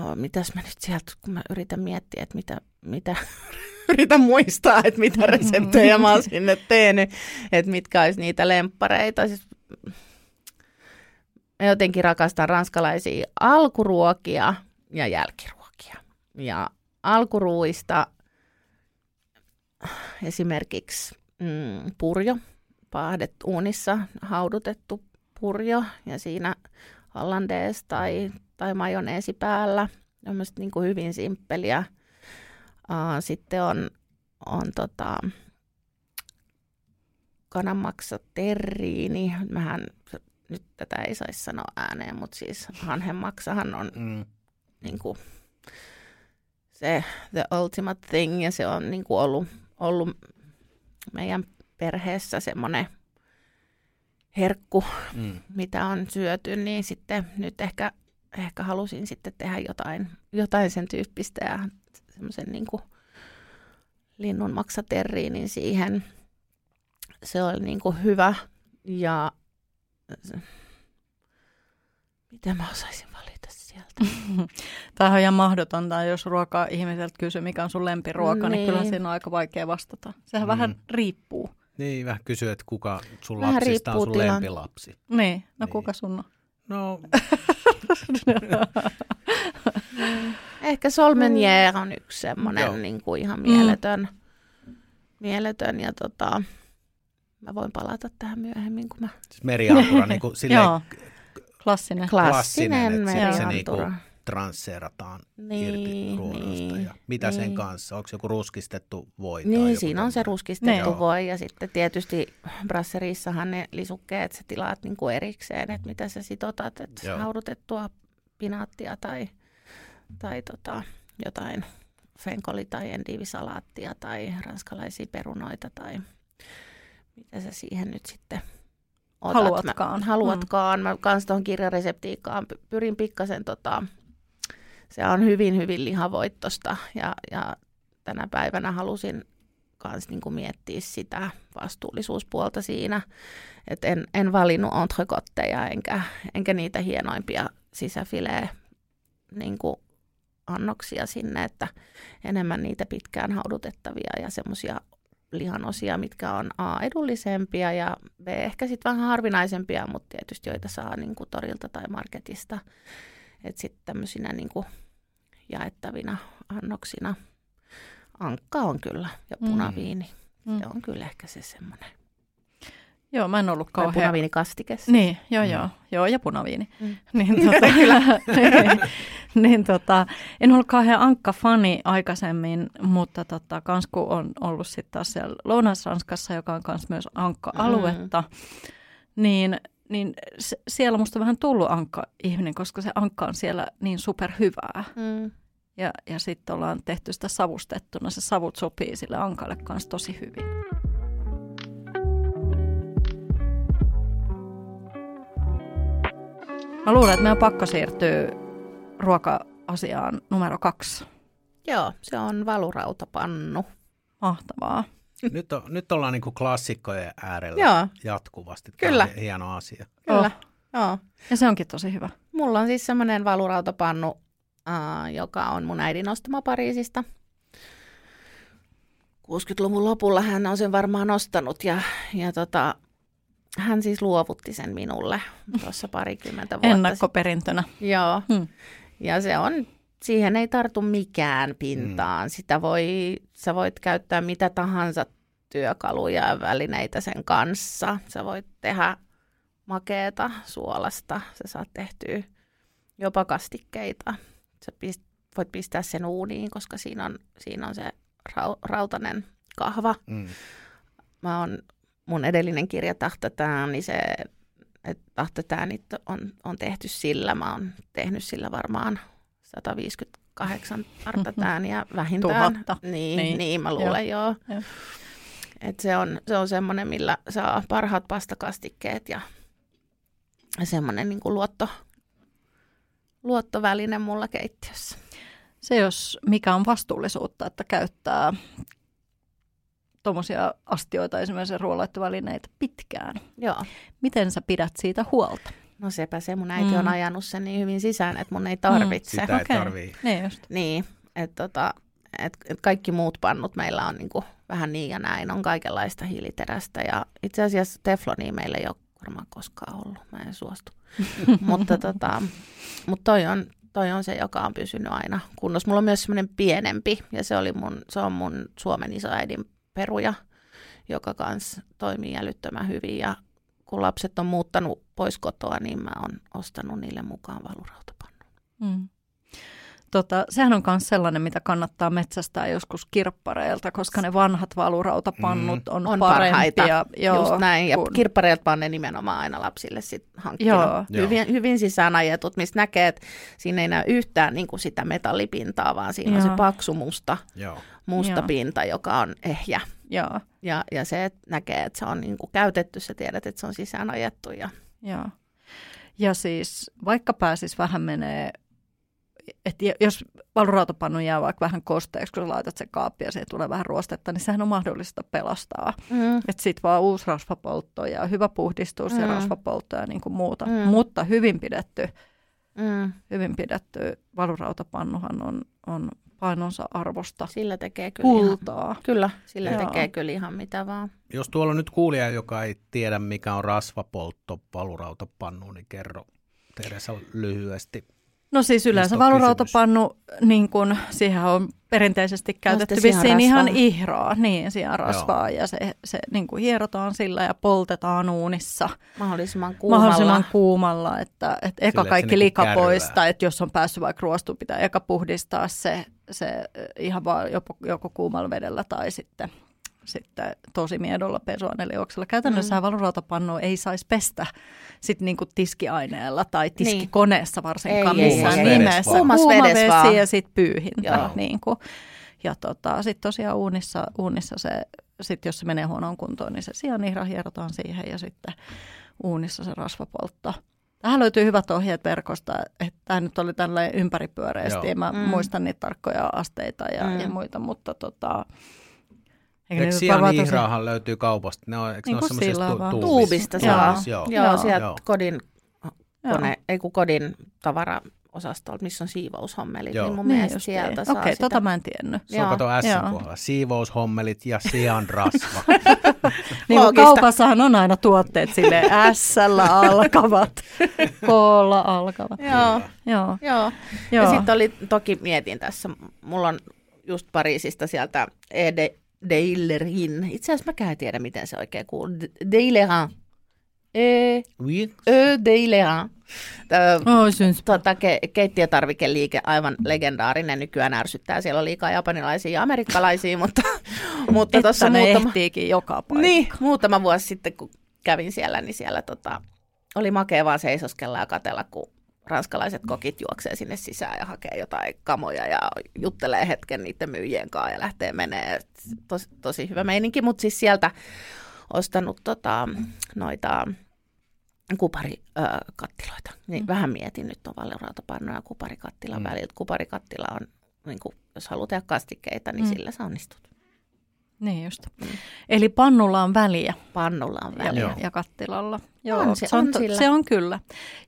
oh, mitäs mä nyt sieltä, kun mä yritän miettiä, että mitä, mitä [laughs] yritän muistaa, että mitä reseptejä mä oon sinne tehnyt, että mitkä olisi niitä lemppareita. Siis, mä jotenkin rakastan ranskalaisia alkuruokia ja jälkiruokia. Ja alkuruuista esimerkiksi mm, purjo, pahdet uunissa haudutettu purjo ja siinä hollandees tai, tai majoneesi päällä. Tämmöistä niin kuin hyvin simppeliä. Uh, sitten on, on tota, kananmaksa terriini. Mähän, nyt tätä ei saisi sanoa ääneen, mutta siis hanhenmaksahan on mm. niin kuin, se the ultimate thing ja se on niin kuin ollut, ollut meidän perheessä semmoinen herkku, mm. mitä on syöty, niin sitten nyt ehkä, ehkä halusin sitten tehdä jotain, jotain sen tyyppistä ja semmoisen niin kuin linnun maksaterriinin siihen. Se oli niin kuin hyvä ja miten mä osaisin valita sieltä? [laughs] Tämä on ihan mahdotonta, jos ruokaa ihmiseltä kysyy, mikä on sun lempiruoka, niin, niin kyllä siinä on aika vaikea vastata. Sehän mm. vähän riippuu. Niin, vähän kysyä, että kuka sun vähän lapsista on sun tilan. lempilapsi. Niin, no niin. kuka sun on? No... [laughs] Ehkä Solmenier on yksi semmoinen niin kuin ihan mieletön. Mm. mieletön ja tota, mä voin palata tähän myöhemmin, kun mä... Siis meriantura, niin kuin [laughs] silleen Klassinen. Klassinen, klassinen se, se niinku transseerataan niin, irti ruoasta. Niin, ja mitä niin. sen kanssa? Onko joku ruskistettu voi? Niin, tai siinä on se ruskistettu niin. voi ja sitten tietysti brasserissahan ne lisukkeet sä tilaat niin kuin erikseen, että mitä sä sitotat, että haudutettua pinaattia tai, tai tota, jotain fenkoli- tai endivisalaattia tai ranskalaisia perunoita tai mitä sä siihen nyt sitten otat. Haluatkaan. Mä, haluatkaan. Mm. Mä kans tuohon kirjareseptiikkaan pyrin pikkasen, tota, se on hyvin, hyvin lihavoittosta ja, ja tänä päivänä halusin kans niinku miettiä sitä vastuullisuuspuolta siinä, että en, en valinnut entrecotteja enkä, enkä niitä hienoimpia sisäfilee niin annoksia sinne, että enemmän niitä pitkään haudutettavia ja semmoisia lihanosia, mitkä on A edullisempia ja B ehkä sitten vähän harvinaisempia, mutta tietysti joita saa niin kuin torilta tai marketista. Että sitten tämmöisinä niin kuin jaettavina annoksina. Ankka on kyllä ja mm. punaviini. Mm. Se on kyllä ehkä se semmoinen. Joo, mä en ollut kauhean... Tai punaviinikastike. Niin, joo, mm. joo. Joo, ja punaviini. Mm. [laughs] Niin, tota, [laughs] niin, niin tota, en ollut kauhean ankka-fani aikaisemmin, mutta tota, kans kun on ollut sitten taas siellä Lounais-Ranskassa, joka on kans myös ankka-aluetta, mm. niin, niin se, siellä musta vähän tullut ankka-ihminen, koska se ankka on siellä niin superhyvää. Mm. Ja, ja sitten ollaan tehty sitä savustettuna. Se savut sopii sille ankalle kanssa tosi hyvin. Mä luulen, että meidän on pakko siirtyä ruoka-asiaan numero kaksi. Joo, se on valurautapannu. Mahtavaa. Nyt, on, nyt ollaan niin kuin klassikkojen äärellä Joo. jatkuvasti. Tämä Kyllä. On hieno asia. Kyllä. Oh. Joo. Ja se onkin tosi hyvä. Mulla on siis semmoinen valurautapannu, äh, joka on mun äidin ostama Pariisista. 60-luvun lopulla hän on sen varmaan ostanut ja, ja tota, hän siis luovutti sen minulle tuossa parikymmentä vuotta Ennakkoperintönä. Joo. Hmm. Ja se on, siihen ei tartu mikään pintaan. Hmm. Sitä voi, sä voit käyttää mitä tahansa työkaluja ja välineitä sen kanssa. Sä voit tehdä makeeta suolasta. Sä saat tehtyä jopa kastikkeita. Sä pist, voit pistää sen uuniin, koska siinä on, siinä on se rau, rautainen kahva. Mm. Mä oon mun edellinen kirja Tahtatään, niin se että niin on, on tehty sillä. Mä oon tehnyt sillä varmaan 158 ja [laughs] vähintään. Tuhatta. Niin, niin. niin mä luulen joo. joo. joo. Et se on, se on semmoinen, millä saa parhaat pastakastikkeet ja semmoinen niin kuin luotto, luottoväline mulla keittiössä. Se jos mikä on vastuullisuutta, että käyttää tuommoisia astioita, esimerkiksi ruoanlaittovälineitä pitkään. Joo. Miten sä pidät siitä huolta? No sepä se, mun äiti mm. on ajanut sen niin hyvin sisään, että mun ei tarvitse. Mm. Sitä ei okay. tarvii. Niin just. Niin, että tota, et, et kaikki muut pannut meillä on niinku vähän niin ja näin, on kaikenlaista hiiliterästä ja itse asiassa teflonia meillä ei ole varmaan koskaan ollut, mä en suostu. [laughs] mutta tota, mut toi, on, toi on se, joka on pysynyt aina kunnossa. Mulla on myös semmoinen pienempi ja se, oli mun, se on mun Suomen isoäidin peruja, joka kanssa toimii älyttömän hyvin. Ja kun lapset on muuttanut pois kotoa, niin mä oon ostanut niille mukaan valurautapannun. Mm. Tota, sehän on myös sellainen, mitä kannattaa metsästää joskus kirppareilta, koska ne vanhat valurautapannut mm. on, on parempia. Joo, Just näin, ja kun... kirppareilta vaan ne nimenomaan aina lapsille sit hankkia. Hyvin, hyvin sisään ajetut, mistä näkee, että siinä ei näy yhtään niin kuin sitä metallipintaa, vaan siinä Joo. on se paksu musta, Joo. Musta Joo. pinta, joka on ehjä. Joo. Ja, ja se, että näkee, että se on niin kuin käytetty, sä tiedät, että se on sisään ajettu. Ja... Joo. Ja siis vaikka pääsis vähän menee että jos valurautapannu jää vaikka vähän kosteeksi, kun sä laitat sen kaappiin ja se tulee vähän ruostetta, niin sehän on mahdollista pelastaa. Mm. Että sitten vaan uusi rasvapoltto ja hyvä puhdistus mm. ja rasvapoltto ja niin kuin muuta. Mm. Mutta hyvin pidetty, mm. hyvin pidetty valurautapannuhan on, on painonsa arvosta sillä tekee kyllä kultaa. Ihan, kyllä, sillä Joo. tekee kyllä ihan mitä vaan. Jos tuolla on nyt kuulija, joka ei tiedä mikä on rasvapoltto valurautapannu, niin kerro Teresa lyhyesti. No siis yleensä valurautapannu, niin kun, siihen on perinteisesti käytetty no vissiin ihan ihroa, niin siihen rasvaa, Joo. ja se, se niin kuin hierotaan sillä ja poltetaan uunissa. Mahdollisimman kuumalla. Mahdollisimman kuumalla, että, että eka Sille, kaikki lika niin poista, että jos on päässyt vaikka ruostuun, pitää eka puhdistaa se, se ihan vaan joko, joko kuumalla vedellä tai sitten sitten tosi miedolla pesuainelioksella. Käytännössä mm. valurautapannu ei saisi pestä sit niinku tiskiaineella tai tiskikoneessa varsinkaan ei, missään ei, nimessä. Kuuma vesi ja sitten pyyhintä. Niinku. Ja tota, sitten tosiaan uunissa, uunissa se, sit jos se menee huonoon kuntoon, niin se sianihra hierotaan siihen ja sitten uunissa se rasvapoltto. Tähän löytyy hyvät ohjeet verkosta, että tämä nyt oli tällainen ympäripyöreästi, Joo. mä Mm. muistan niitä tarkkoja asteita ja, Mm. ja muita, mutta tota, Eikö nyt varmaan tosi- sianihraahan löytyy kaupasta? Ne on, eikö Niin ne ole kuin semmoisista sillä tu- vaan. Tuubista Joo. saa. Joo. Joo, Joo. sieltä Joo. kodin Joo. kone, ei kun kodin tavaraosastolta, missä on siivoushommelit, Joo. niin mun Niin mielestä sieltä saa Okei, sitä. tota mä en tiennyt. Se on Joo. kato S Joo. kohdalla. Siivoushommelit ja sianrasva. [laughs] [laughs] Niin Loogista. kaupassahan on aina tuotteet sille s alkavat, [laughs] k alkavat. Joo, Joo, joo. joo. Ja sitten oli, toki mietin tässä, mulla on just Pariisista sieltä Ede Deilerin. Itse asiassa mäkään en tiedä, miten se oikein kuuluu. Deilerin. E, Oui. Ö Deilerin. Oh. Tota, ke- keittiötarvikeliike, aivan legendaarinen, nykyään ärsyttää. Siellä on liikaa japanilaisia ja amerikkalaisia, mutta, [laughs] mutta tuossa ne muutama, ehtiikin joka paikka. niin, muutama vuosi sitten, kun kävin siellä, niin siellä tota, oli makea vaan seisoskella ja katella, kun ranskalaiset kokit juoksee sinne sisään ja hakee jotain kamoja ja juttelee hetken niiden myyjien kanssa ja lähtee menee. Tos, tosi hyvä meininki, mutta siis sieltä ostanut tota, noita kuparikattiloita. Niin Mm. vähän mietin nyt on valerautapannoja ja kuparikattilan Mm. välillä. Kuparikattila on, niin kuin, jos haluaa tehdä kastikkeita, niin mm. sillä sä onnistut. Niin just. Mm. Eli pannulla on väliä Pannulla on ja, väliä. Joo. ja kattilalla. On se, on, on to- sillä. se on kyllä.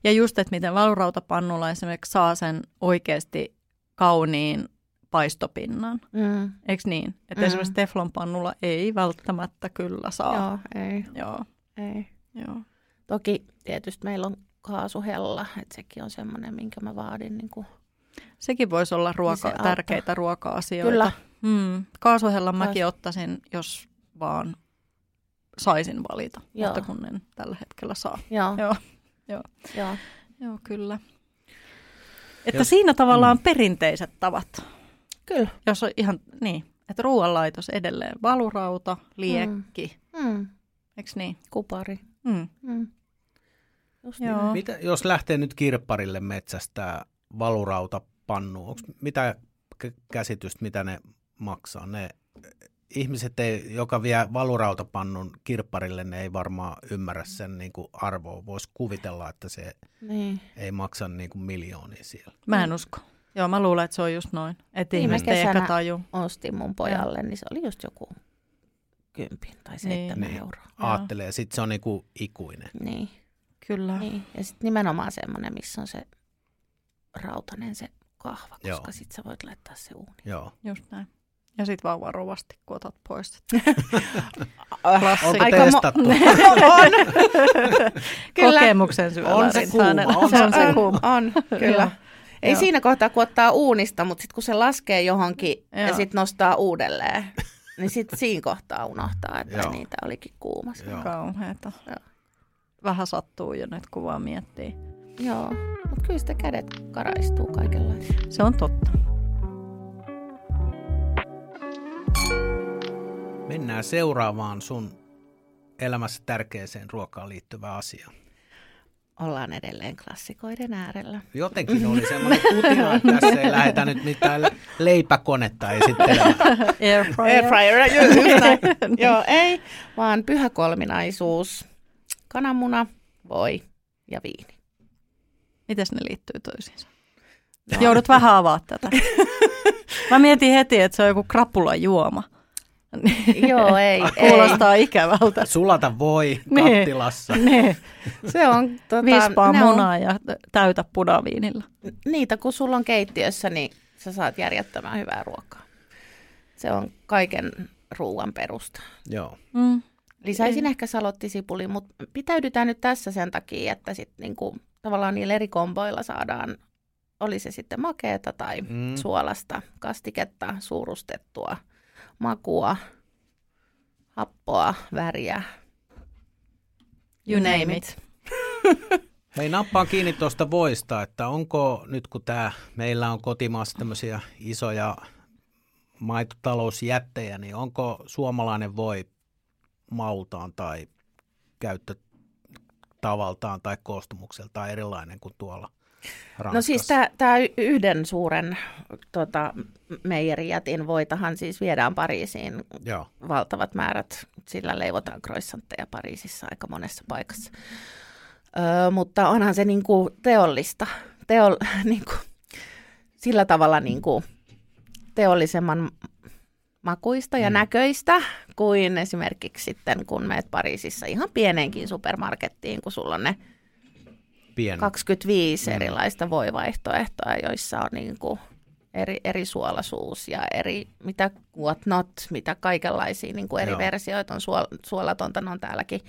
Ja just, että miten valurautapannulla esimerkiksi saa sen oikeasti kauniin paistopinnan. Mm. Eikö niin? Että Mm. esimerkiksi teflonpannulla ei välttämättä kyllä saa. Joo, ei, Joo. ei. Joo. Toki tietysti meillä on kaasuhella, että sekin on semmoinen, minkä mä vaadin. Niin kuin. Sekin voisi olla ruoka, se tärkeitä ruoka-asioita. Kyllä. Mm. Kaasuhellan mäkin Kaasu- ottaisin, jos vaan saisin valita, Joo. mutta kun en tällä hetkellä saa. Joo, Joo, joo. joo. Joo, kyllä. Että Jos- siinä tavallaan mm. perinteiset tavat, Kyllä. jos on ihan niin, että ruoanlaitos edelleen valurauta, liekki, mm. Mm. eikö niin? Kupari. Mm. Mm. Just Joo. niin. Mitä, jos lähtee nyt kirpparille metsästä valurautapannu, onko mitä k- käsitystä, mitä ne maksaa? Ne ihmiset, ei, joka vie valurautapannun kirpparille, ne ei varmaan ymmärrä sen niin kuin arvoa. Voisi kuvitella, että se Niin. ei maksa niin kuin miljoonia siellä. Mä en usko. Joo, mä luulen, että se on just noin. Että Viime ihmiset ei ehkä kesänä- taju. Ostin mun pojalle, niin se oli just joku kympin tai seitsemän Niin. euroa. Aattelee, sitten se on niin kuin ikuinen. Niin. Kyllä. niin. Ja sitten nimenomaan semmoinen, missä on se rautanen se kahva, koska Joo. sit sä voit laittaa se uuni. Joo. Just näin. Ja sit vaan varovasti, kun otat pois. [laughs] Onko Klassikko. Testattu? [laughs] on. [laughs] Kyllä. Kokemuksen syöllä On se kuuma, on se, on se kuuma. on, kyllä. Joo. Ei Joo. siinä kohtaa, kun ottaa uunista, mutta sitten kun se laskee johonkin ja Joo. sitten nostaa uudelleen, niin sitten siinä kohtaa unohtaa, että Joo. niitä olikin kuumassa. Joo. Kauheeta. Joo. Vähän sattuu jo nyt, kun vaan miettii. Joo, mutta kyllä sitä kädet karaistuu kaikenlaista. Se on totta. Mennään seuraavaan sun elämässä tärkeäseen ruokaan liittyvään asiaan. Ollaan edelleen klassikoiden äärellä. Jotenkin oli semmoinen kutina, että tässä ei lähdetä nyt mitään leipäkonetta esittelemään. [laughs] Airfryer. Airfryer, ju- just näin. Joo, ei, vaan pyhä kolminaisuus. Kananmuna, voi ja viini. Miten ne liittyy toisiinsa? Joudut vähän avaa tätä. [laughs] Mä mietin heti, että se on joku krapulajuoma. [laughs] Joo, ei, ei. Kuulostaa ikävältä. Sulata voi [laughs] Niin. kattilassa. Ne, Se on, tota, vispaa ne on munaa ja täytä punaviinillä. niitä, kun sulla on keittiössä, niin sä saat järjettömän hyvää ruokaa. Se on kaiken ruoan perusta. Joo. Mm. Lisäisin ehkä salottisipuli, mutta pitäydytään nyt tässä sen takia, että sit niinku, tavallaan niillä eri komboilla saadaan, oli se sitten makeeta tai Mm. suolasta, kastiketta, suurustettua, makua, happoa, väriä. You name it. [laughs] Hei, nappaan kiinni tuosta voista, että onko nyt kun tää, meillä on kotimaassa tämmöisiä isoja maitotalousjättejä, niin onko suomalainen voi maultaan tai käyttötavaltaan tai koostumukseltaan erilainen kuin tuolla Ranskassa? No siis tämä yhden suuren tota, meijerijätin voitahan siis viedään Pariisiin Joo. valtavat määrät. Sillä leivotaan croissantteja Pariisissa aika monessa paikassa. Öö, mutta onhan se niinku teollista. Teol, [laughs] niinku, sillä tavalla niinku teollisemman makuista ja mm. näköistä kuin esimerkiksi sitten, kun meet Pariisissa ihan pieneenkin supermarkettiin, kun sulla on ne Pien. 25 mm. erilaista voivaihtoehtoa, joissa on niin kuin eri, eri suolasuus ja eri, mitä what not, mitä kaikenlaisia niin kuin eri Joo. versioita on suol, suolatonta, ne on täälläkin,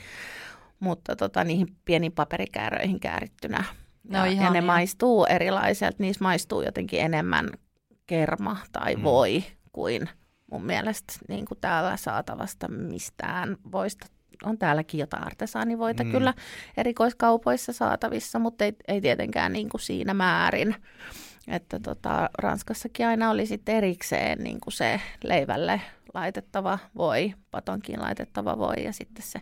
mutta tota, niihin pieniin paperikääröihin käärittynä. No, ja, ja ne niin. maistuu erilaiselta, niissä maistuu jotenkin enemmän kerma tai mm. voi kuin mun mielestä niin kuin täällä saatavasta mistään voista. On täälläkin jotain artesaanivoita mm. kyllä erikoiskaupoissa saatavissa, mutta ei, ei tietenkään niin kuin siinä määrin. Että tota, Ranskassakin aina oli sitten erikseen niin kuin se leivälle laitettava voi, patonkiin laitettava voi ja sitten se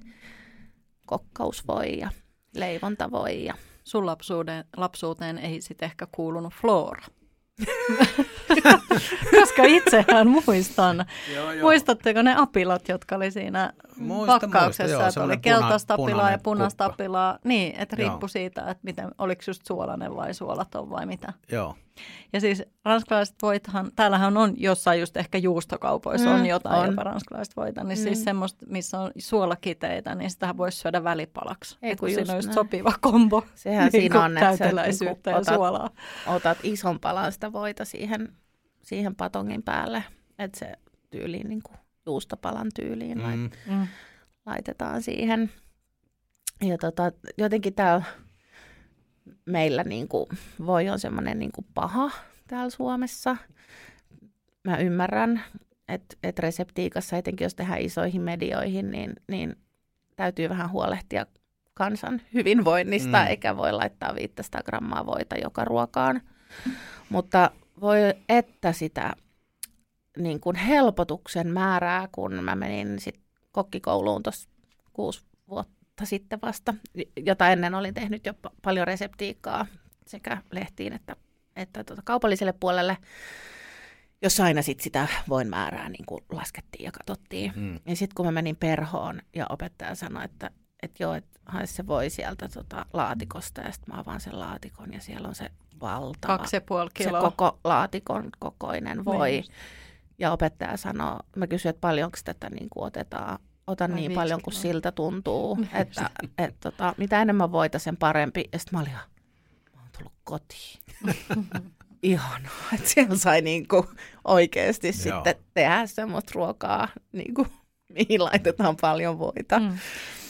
kokkausvoi ja leivontavoi. Ja... Sun lapsuuteen, lapsuuteen ei sitten ehkä kuulunut Flora. [laughs] [laughs] Koska itsehän muistan. joo, joo. Muistatteko ne apilat, jotka oli siinä muista, pakkauksessa? Muista, joo, että oli keltaista apilaa ja punaista apilaa. Niin, että riippui siitä, että miten, oliko just suolainen vai suolaton vai mitä. Joo. Ja siis ranskalaiset voithan, täällähän on jossain just ehkä juustokaupoissa mm, on jotain on. jopa ranskalaiset voita, niin siis mm. siis semmoista, missä on suolakiteitä, niin sitä voisi syödä välipalaksi. Ei kun siinä on just sopiva kombo. Sehän [laughs] niin siinä on, että sä niin ja otat, suolaa. otat ison palan sitä voita siihen, siihen patongin päälle, että se tyyliin niin kuin juustopalan tyyliin mm. lait, mm. laitetaan siihen. Ja tota, jotenkin tämä meillä niin kuin, voi on semmoinen niin kuin paha täällä Suomessa. Mä ymmärrän, että, että reseptiikassa, etenkin jos tehdään isoihin medioihin, niin, niin täytyy vähän huolehtia kansan hyvinvoinnista, mm. eikä voi laittaa 500 grammaa voita joka ruokaan. Mutta voi että sitä niin kuin helpotuksen määrää, kun mä menin sit kokkikouluun tuossa kuusi vuotta sitten vasta, jota ennen olin tehnyt jo paljon reseptiikkaa sekä lehtiin että, että tuota kaupalliselle puolelle, jossa aina sit sitä voin määrää niin kuin laskettiin ja katsottiin. Mm. Ja sitten kun mä menin perhoon ja opettaja sanoi, että, että joo, että hae se voi sieltä tota laatikosta ja sitten mä avaan sen laatikon ja siellä on se valtava, Kaksi ja puoli kiloa. se koko laatikon kokoinen voi. Niin. Ja opettaja sanoi, mä kysyin, että paljonko tätä niin kuin otetaan ota Vai niin paljon kuin siltä tuntuu, että et, tota, mitä enemmän voita, sen parempi. Ja sitten mä olin, mä oon tullut kotiin. [laughs] Ihanaa, että siellä sai niinku oikeasti Joo. sitten tehdä semmoista ruokaa, niinku, [laughs] mihin laitetaan paljon voita. Mm.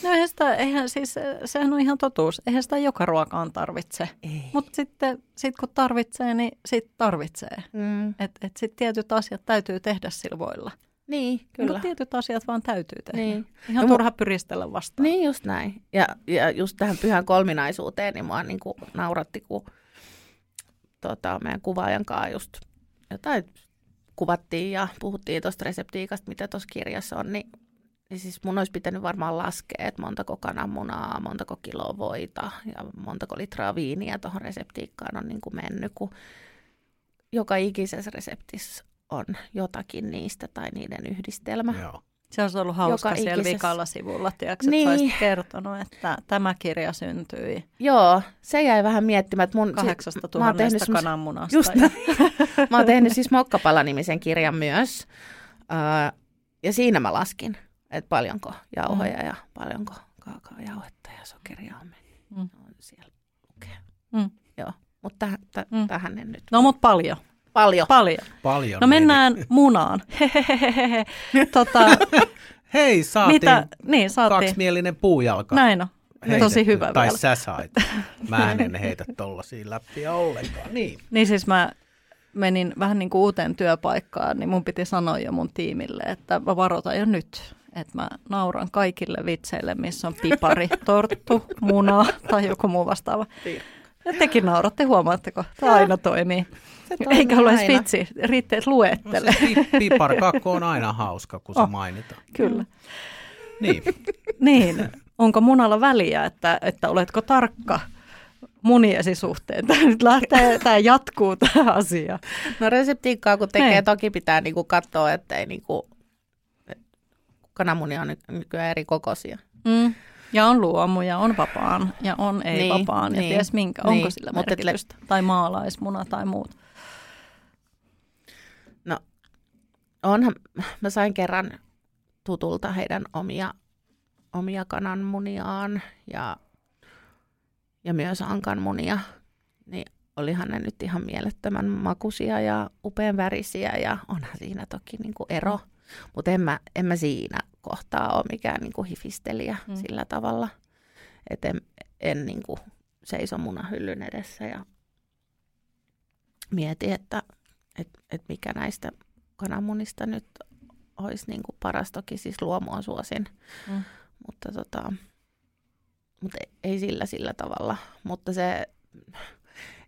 No eihän sitä, eihän siis, sehän on ihan totuus. Eihän sitä joka ruokaan tarvitse. Mutta sitten sit kun tarvitsee, niin sitten tarvitsee. Mm. Että et sitten tietyt asiat täytyy tehdä sillä voilla. Niin, kyllä. Mutta tietyt asiat vaan täytyy tehdä. Niin. Ihan no, turha pyristellä vastaan. Niin, just näin. Ja, ja just tähän pyhän kolminaisuuteen, niin mua niin kuin nauratti, kun tota, meidän kuvaajan kanssa just jotain kuvattiin ja puhuttiin tuosta reseptiikasta, mitä tuossa kirjassa on, niin, niin siis mun olisi pitänyt varmaan laskea, että montako kananmunaa, montako kiloa voita ja montako litraa viiniä tuohon reseptiikkaan on niin kuin mennyt, kun joka ikisessä reseptissä on jotakin niistä tai niiden yhdistelmä. Joo. Se olisi ollut hauska Joka siellä ikisessä... vikalla sivulla, tiedätkö, niin. että kertonut, että tämä kirja syntyi. Joo, se jäi vähän miettimään. Että mun, Kahdeksasta tuhannesta kananmunasta. Just [laughs] mä oon tehnyt siis Mokkapala-nimisen kirjan myös. Uh, ja siinä mä laskin, että paljonko jauhoja mm. ja paljonko kaakaojauhetta ja sokeria on mennyt. Mm. Siellä lukee. Mm. Joo, mutta täh, täh, mm. tähän en nyt. No, mutta paljon. Paljon. Paljon. Paljon no mennään meni. munaan. [laughs] tota, [laughs] Hei, saatiin, mitä? Niin, saatiin kaksimielinen puujalka. Näin on. Heitetty. Tosi hyvä Tai vielä. sä sait. Mä en [laughs] heitä tollasia läppiä ollenkaan. Niin. niin siis mä menin vähän niin kuin uuteen työpaikkaan, niin mun piti sanoa jo mun tiimille, että mä varoitan jo nyt, että mä nauran kaikille vitseille, missä on pipari, torttu, muna tai joku muu vastaava. Ja tekin nauratte, huomaatteko? Tämä aina toimii. Eikä ole edes vitsi, riittää, että luettele. No se piparkakku on aina hauska, kun se oh, mainitaan. Kyllä. Niin. [laughs] niin. Onko munalla väliä, että, että oletko tarkka muniesi suhteen? Tämä nyt lähtee, tämä jatkuu tämä asia. No reseptiikkaa kun tekee, Niin. toki pitää niinku katsoa, ettei niinku, et kananmunia on ny- nykyään eri kokoisia. Mm. Ja on luomu ja on vapaan ja on ei Niin, vapaan ja niin, ties minkä, niin. onko sillä merkitystä. Tai maalaismuna tai muut. No, onhan, mä sain kerran tutulta heidän omia, omia kananmuniaan ja, ja myös ankanmunia, niin olihan ne nyt ihan mielettömän makuisia ja upean värisiä ja onhan siinä toki niinku ero, mutta en mä, en mä siinä kohtaa ole mikään niinku hifistelijä Mm. sillä tavalla, että en, en niinku seiso munahyllyn edessä ja mieti, että et, et mikä näistä kananmunista nyt olisi niin kuin paras. Toki siis luomua suosin, Mm. mutta, tota, mutta ei- ei sillä sillä tavalla. Mutta se,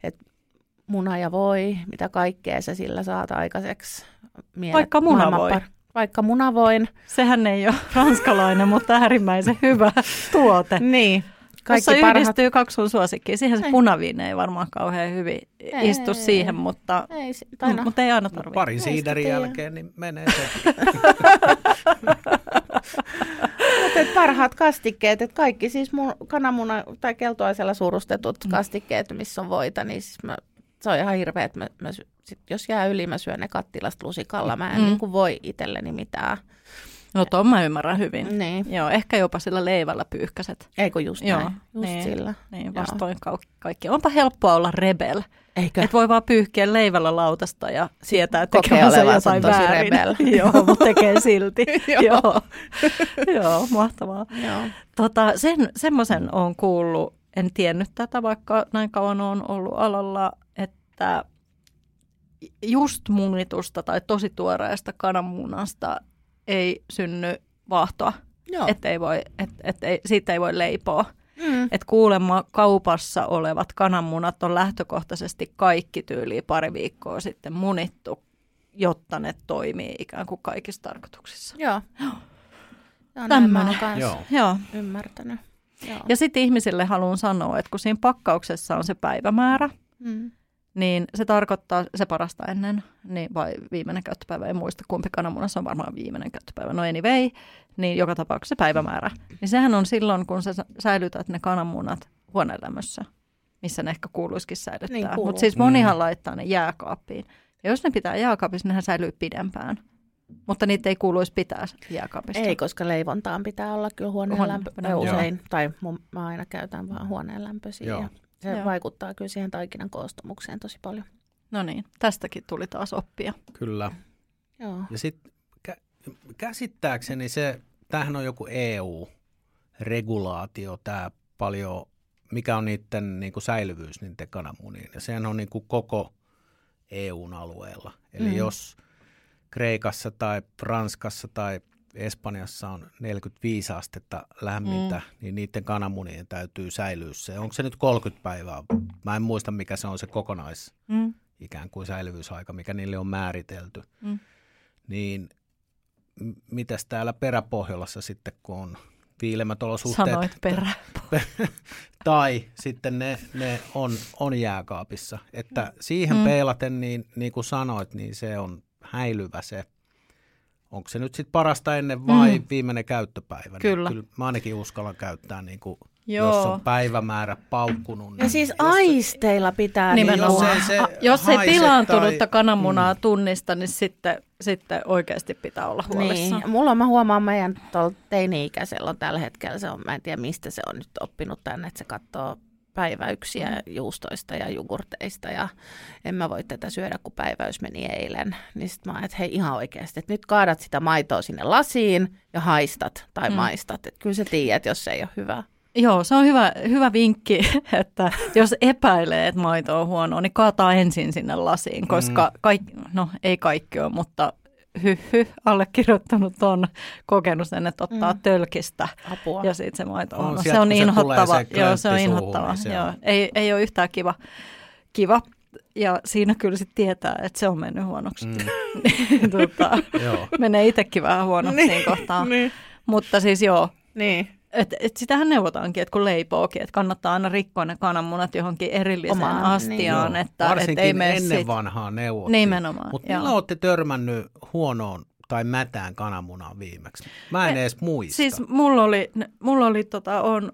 että muna ja voi, mitä kaikkea sä sillä saat aikaiseksi. Mielet, Vaikka munavoi. maailman par- Vaikka munavoin. Sehän ei ole [laughs] ranskalainen, mutta äärimmäisen hyvä tuote. Niin. Jossa Kaikki parhaat. yhdistyy kaksi sun suosikkiä. Siihen se Ei. punaviini ei varmaan kauhean hyvin istu Ei. siihen, mutta, Ei, si- tai no, mutta ei aina tarvitse. Parin Ei siiderin jälkeen niin menee se. [laughs] Mutta et parhaat kastikkeet, että kaikki siis mun kananmuna tai keltoaisella surustetut Mm. kastikkeet, missä on voita, niin siis mä, se on ihan hirveä, että mä, mä, sy- sit jos jää yli, mä syön ne kattilasta lusikalla. Mä en Mm. mm. niin voi itselleni mitään. No tuon mä ymmärrän hyvin. Niin. Joo, ehkä jopa sillä leivällä pyyhkäset. Eikö just Joo, näin? Just niin. sillä. Niin, vastoin kau- kaikki. Onpa helppoa olla rebel. Eikö? Et voi vaan pyyhkiä leivällä lautasta ja sietää tekemänsä jotain tosi väärin. rebel. [laughs] Joo, mutta [laughs] tekee silti. Joo. Joo. Joo, mahtavaa. Joo. Tota, sen, semmoisen olen kuullut, en tiennyt tätä, vaikka näin kauan on ollut alalla, että just munitusta tai tosi tuoreesta kananmunasta ei synny vaahtoa. Joo. Että ei voi, et, et ei, siitä ei voi leipoa. mm. Et kuulemma kaupassa olevat kananmunat on lähtökohtaisesti kaikki tyyliin pari viikkoa sitten munittu, jotta ne toimii ikään kuin kaikissa tarkoituksissa. Joo. Joo, näin mä Tämmönen. oon kans Joo. Joo. ymmärtänyt. Joo. Ja sitten ihmisille haluan sanoa, että kun siinä pakkauksessa on se päivämäärä, Mm. Niin se tarkoittaa, se parasta ennen, niin vai viimeinen käyttöpäivä, en muista kumpi kananmunassa on varmaan viimeinen käyttöpäivä, no anyway, niin joka tapauksessa se päivämäärä. Niin sehän on silloin, kun sä sä- säilytät ne kananmunat huonelämmössä, missä ne ehkä kuuluisikin säilyttää. Niin kuuluu. Mutta siis monihan laittaa ne jääkaappiin. Ja jos ne pitää jääkaapissa, nehän säilyy pidempään. Mutta niitä ei kuuluisi pitää jääkaapissa. Ei, koska leivontaan pitää olla kyllä huoneen Huone- lämpö. Usein, tai mun, mä aina käytän vaan huoneen lämpöisiä. Joo. Se Joo. vaikuttaa kyllä siihen taikinan koostumukseen tosi paljon. No niin, tästäkin tuli taas oppia. Kyllä. Joo. Ja sitten kä- käsittääkseni se, tämähän on joku EU-regulaatio, tämä paljon, mikä on niiden niin kuin säilyvyys niiden kananmuniin. Ja sehän on niin kuin koko EUn alueella. Eli mm. jos Kreikassa tai Ranskassa tai Espanjassa on 45 astetta lämmintä, mm. niin niiden kananmunien täytyy säilyä se. Onko se nyt 30 päivää? Mä en muista, mikä se on se kokonais Mm. ikään kuin säilyvyysaika, mikä niille on määritelty. Mm. Niin mitäs täällä peräpohjolassa sitten, kun on viilemät olosuhteet, Sanoit perä. [laughs] tai sitten ne, ne on, on jääkaapissa. Että siihen mm. peilaten, niin, niin kuin sanoit, niin se on häilyvä se. Onko se nyt sitten parasta ennen vai Mm. viimeinen käyttöpäivä? Kyllä. Niin kyllä mä ainakin uskallan käyttää, niin kuin, Joo. jos on päivämäärä paukkunut. Ja siis jos- aisteilla pitää Nimenomaan. niinku- Jos ei se Jos ei pilaantunutta tai- kananmunaa Mm. tunnista, niin sitten, sitten oikeasti pitää olla huolissaan. Niin, mulla on, mä huomaan meidän teini-ikäisellä on tällä hetkellä, se on, mä en tiedä mistä se on nyt oppinut tänne, että se katsoo päiväyksiä Mm. juustoista ja jogurteista ja en mä voi tätä syödä, kun päiväys meni eilen. Niin sit mä ajattelin, että hei ihan oikeasti, että nyt kaadat sitä maitoa sinne lasiin ja haistat tai Mm. mm. maistat. Että kyllä sä tiedät, jos se ei ole hyvä. Joo, se on hyvä, hyvä vinkki, [laughs] että jos epäilee, että maito on huonoa, niin kaataa ensin sinne lasiin, koska kaikki, no ei kaikki ole, mutta hy, hy allekirjoittanut on kokenut sen, että ottaa Mm. tölkistä Apua. ja sitten se maito On on. sieltä, Se on se inhottava. tulee se Joo, se on suuhun, inhottava. niin se Joo. on- Ei, ei ole yhtään kiva. kiva. Ja siinä kyllä sitten tietää, että se on mennyt huonoksi. Mm, [laughs] tota, joo. menee itsekin vähän huonoksi siinä kohtaa. niin. Mutta siis joo, niin. Et, et sitähän neuvotaankin, että kun leipookin, että kannattaa aina rikkoa ne kananmunat johonkin erilliseen Omaan, astiaan. Joo, Että, Varsinkin et ei mene ennen sit- vanhaa neuvottiin. Nimenomaan, Mutta milloin olette törmännyt huonoon tai mätään kananmunaan viimeksi? Mä en Me- edes muista. Siis mulla oli, mulla oli tota, on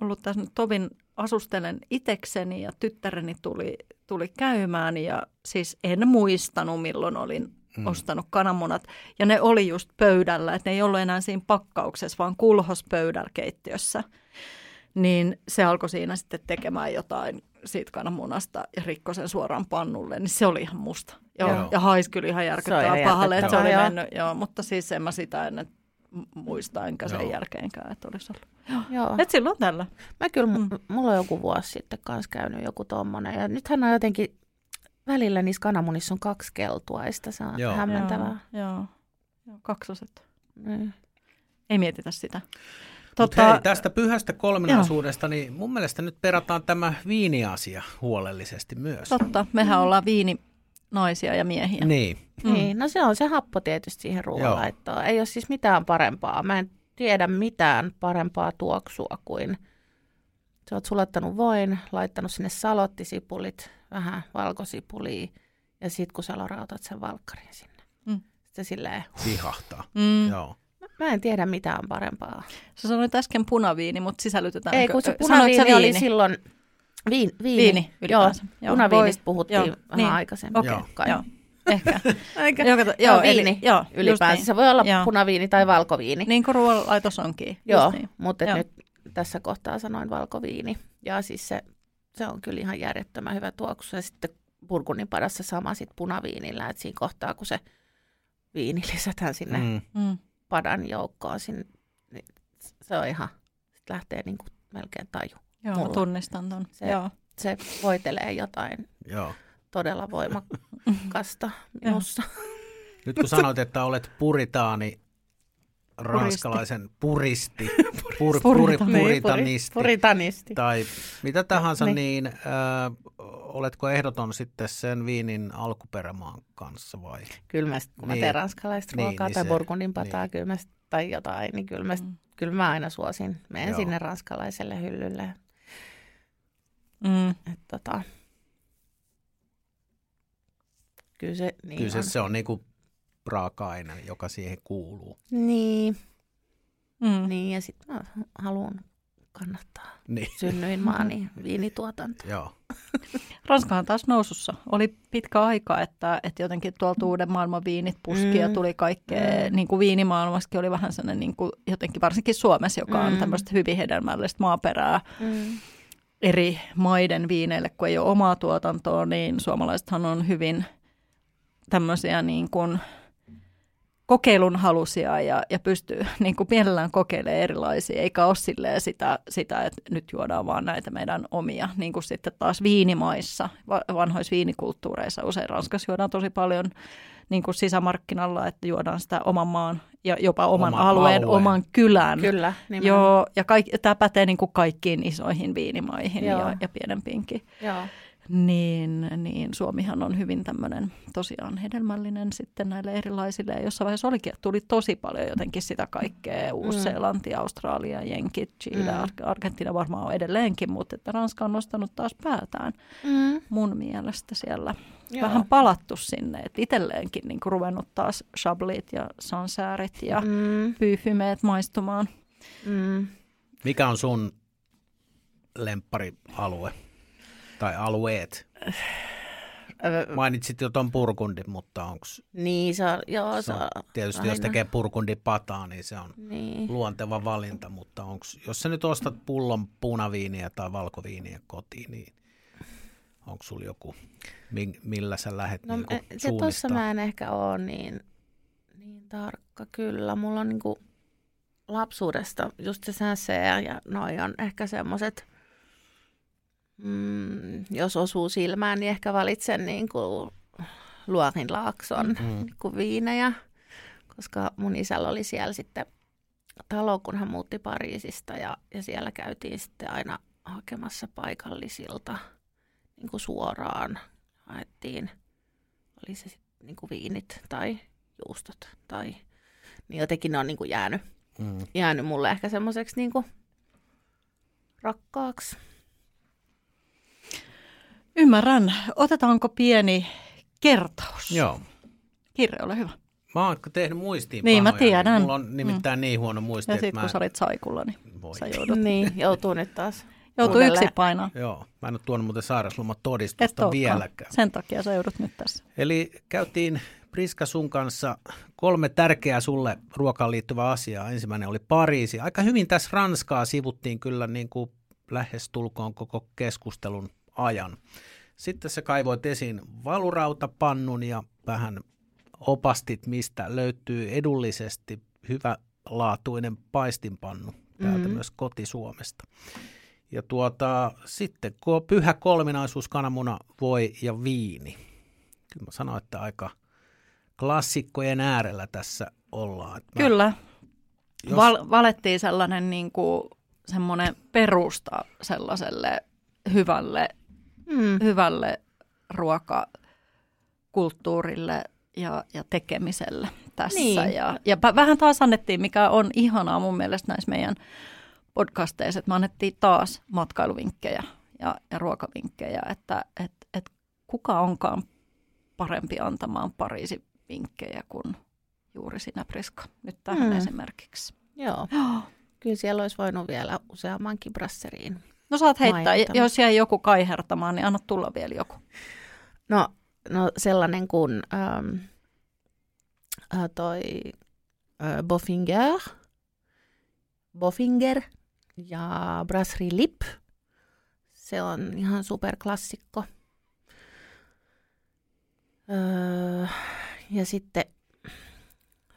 ollut tässä nyt tovin asustelen itekseni ja tyttäreni tuli, tuli käymään ja siis en muistanut milloin olin mm. ostanut kananmunat. Ja ne oli just pöydällä, että ne ei ollut enää siinä pakkauksessa, vaan kulhos pöydällä keittiössä. Niin se alkoi siinä sitten tekemään jotain siitä kananmunasta ja rikkoi sen suoraan pannulle, niin se oli ihan musta. Joo. Joo. Ja haisi kyllä ihan järkyttävää pahalle, että se oli mennyt. Joo, mutta siis en mä sitä ennen muista, enkä sen Joo. jälkeenkään, että olisi ollut. Joo. Et silloin tällä. Mä kyllä, mm. mulla on joku vuosi sitten kanssa käynyt joku tommonen. Ja nythän on jotenkin, välillä niissä kananmunissa on kaksi keltuaista. Se on Joo. Joo. hämmentävää. Joo, joo. joo kaksoset. Niin. Ei mietitä sitä. Tota, hei, tästä pyhästä kolminaisuudesta, niin mun mielestä nyt perataan tämä viiniasia huolellisesti myös. Totta, mehän ollaan viininaisia ja miehiä. Niin, Mm. Niin, no se on se happo tietysti siihen ruoanlaittoon. Ei ole siis mitään parempaa. Mä en tiedä mitään parempaa tuoksua kuin sä oot sulattanut voin, laittanut sinne salottisipulit, vähän valkosipulia ja sit kun sä rautat sen valkkarin sinne. Mm. Sitten silleen, vihahtaa. Mm. Joo. mä en tiedä mitään parempaa. Sä sanoit äsken punaviini, mutta sisällytetään. Ei, kun se sanoit sä punaviini oli viini? silloin, viin, viini, Viini joo, ylipäänsä. Joo, punaviinista voi- puhuttiin joo, vähän niin. aikaisemmin. Okei, Joo. kai. joo. Ehkä. [laughs] Eikä? Joo, eli- viini joo, just ylipäänsä. niin. Se voi olla Joo. punaviini tai valkoviini. Niin kuin ruoanlaitos onkin. Joo, just niin. mutta Joo. nyt tässä kohtaa sanoin valkoviini. Ja siis se, se on kyllä ihan järjettömän hyvä tuoksu. Ja sitten burgundin padassa sama sitten punaviinillä, että siinä kohtaa, kun se viini lisätään sinne mm. Mm. Padan joukkoon, sinne, niin se on ihan, sitten lähtee niin kuin melkein taju. Joo, Mulla. tunnistan ton. Se- Joo. Se voitelee jotain Joo. todella voimakasta [laughs] minussa. Nyt kun sanoit, että olet puritaani, ranskalaisen puristi, [laughs] pur, puri, Purita. Niin, puritanisti, Puritanisti. tai mitä tahansa, Niin. niin äh, oletko ehdoton sitten sen viinin alkuperämaan kanssa vai? Kyllä mä, sit, kun mä Niin. teen ranskalaista Niin, ruokaa niin tai se- burgundin pataa niin. kyllä mä, tai jotain, niin kyllä mä, Mm. kyllä mä aina suosin. Menen Joo. sinne ranskalaiselle hyllylle. Mm. Et, tota, kyllä se niin Kyllä se, on. se on niinku raaka-aine, joka siihen kuuluu. Niin, Mm. niin, ja sitten mä haluan kannattaa Niin, synnyin maani viinituotanto. joo. Ranska on taas nousussa. Oli pitkä aika, että, että jotenkin tuolta uuden maailman viinit puski ja Mm. tuli kaikkea. Mm. Niin kuin viinimaailmassakin oli vähän sellainen, niin kuin, jotenkin varsinkin Suomessa, joka on Mm. tämmöistä hyvin hedelmällistä maaperää Mm. eri maiden viineille, kun ei ole omaa tuotantoa, niin suomalaisethan on hyvin tämmöisiä niin kuin kokeilun halusia ja, ja pystyy [laughs] niin kuin mielellään kokeilemaan erilaisia, eikä ole silleen sitä, sitä, että nyt juodaan vaan näitä meidän omia, niin kuin sitten taas viinimaissa, va- vanhoissa viinikulttuureissa. Usein Ranskassa juodaan tosi paljon niin kuin sisämarkkinalla, että juodaan sitä oman maan ja jopa oman Oman alueen, alueen. oman kylän. Kyllä, nimenomaan. Joo, ja kaik, tämä pätee niin kuin kaikkiin isoihin viinimaihin Joo. ja, ja pienempiinkin. Joo. Niin, niin Suomihan on hyvin tämmöinen tosiaan hedelmällinen sitten näille erilaisille. Ja jossain vaiheessa olikin, että tuli tosi paljon jotenkin sitä kaikkea. Uusi-Seelanti, Australia, Jenkit, Chile, Mm. Ar- Argentiina varmaan on edelleenkin, mutta että Ranska on nostanut taas päätään Mm. mun mielestä siellä. Joo. Vähän palattu sinne, että itselleenkin niin kuin ruvennut taas chablit ja sansäärit ja Mm. pyyfymeet maistumaan. Mm. Mikä on sun lempparialue? Tai alueet? Ö, Mainitsit jo ton purkundin, mutta onko Niin, se on, joo, se on, tietysti jos aina. tekee purkundipataa, niin se on niin. luonteva valinta, mutta onks, jos sä nyt ostat pullon punaviiniä tai valkoviiniä kotiin, niin onko sulla joku, mi- millä sä lähdet No, niin eh, se tuossa mä en ehkä ole niin, niin tarkka kyllä. Mulla on niinku lapsuudesta just se säseä ja noi on ehkä semmoiset, mm, jos osuu silmään, niin ehkä valitsen niinku Luorin laakson Mm. niinku viinejä, koska mun isällä oli siellä sitten talo, kun hän muutti Pariisista ja, ja siellä käytiin sitten aina hakemassa paikallisilta niin kuin suoraan. Haettiin, oli se sitten niin kuin viinit tai juustot tai niin jotenkin ne on niin kuin jäänyt, mm. jäänyt mulle ehkä semmoiseksi niinku rakkaaksi. Ymmärrän. Otetaanko pieni kertaus? Joo. Kirre, ole hyvä. Mä oon tehnyt muistiin Niin, mä tiedän. Mulla on nimittäin mm. niin huono muisti, Ja sitten mä... kun sä olit saikulla, niin Voi. sä joudut. niin, joutuu nyt taas. Joutuu uudelleen. yksi painaa. Joo, mä en ole tuonut muuten sairauslomatodistusta vieläkään. Sen takia sä joudut nyt tässä. Eli käytiin Priska sun kanssa kolme tärkeää sulle ruokaan liittyvää asiaa. Ensimmäinen oli Pariisi. Aika hyvin tässä Ranskaa sivuttiin kyllä niin kuin lähestulkoon koko keskustelun ajan. Sitten sä kaivoit esiin valurautapannun ja vähän opastit, mistä löytyy edullisesti hyvälaatuinen paistinpannu täältä Mhm. myös koti-Suomesta. Ja tuota, sitten kun on pyhä kolminaisuus, kananmuna, voi ja viini. Kyllä mä sanoin, että aika klassikkojen äärellä tässä ollaan. Mä, Kyllä. Jos- Val- valettiin sellainen niin kuin, semmoinen perusta sellaiselle hyvälle, Mm. hyvälle ruokakulttuurille ja, ja tekemiselle tässä. Niin. Ja, ja vähän taas annettiin, mikä on ihanaa mun mielestä näissä meidän podcasteissa, että me annettiin taas matkailuvinkkejä ja, ja ruokavinkkejä, että et, et kuka onkaan parempi antamaan Pariisin vinkkejä kuin juuri sinä Priska, nyt tähän Mm. esimerkiksi. Joo. [gasps] Kyllä siellä olisi voinut vielä useammankin brasseriin. No saat heittää, jos jäi joku kaihertamaan, niin anna tulla vielä joku. No, no sellainen kuin ähm, äh, toi äh, Boffinger, Boffinger ja Brasserie Lip. Se on ihan superklassikko. Öö, ja sitten,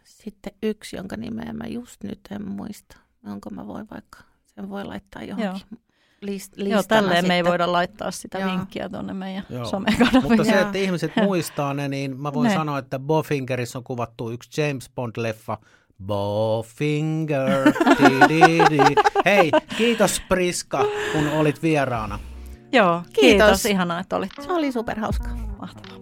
sitten yksi, jonka nimeä mä just nyt en muista. Onko mä voi vaikka, sen voi laittaa johonkin list, listana Joo, tälleen me ei sitten. voida laittaa sitä Joo. vinkkiä tuonne meidän Joo. somekanaviin. Mutta se, että ihmiset muistaa ne, niin mä voin Ne. sanoa, että Boffingerissa on kuvattu yksi James Bond-leffa. Boffinger. Di-di-di. [laughs] Hei, kiitos Priska, kun olit vieraana. Joo, kiitos. Kiitos. kiitos. Ihanaa, että olit Se oli superhauska. mahtavaa.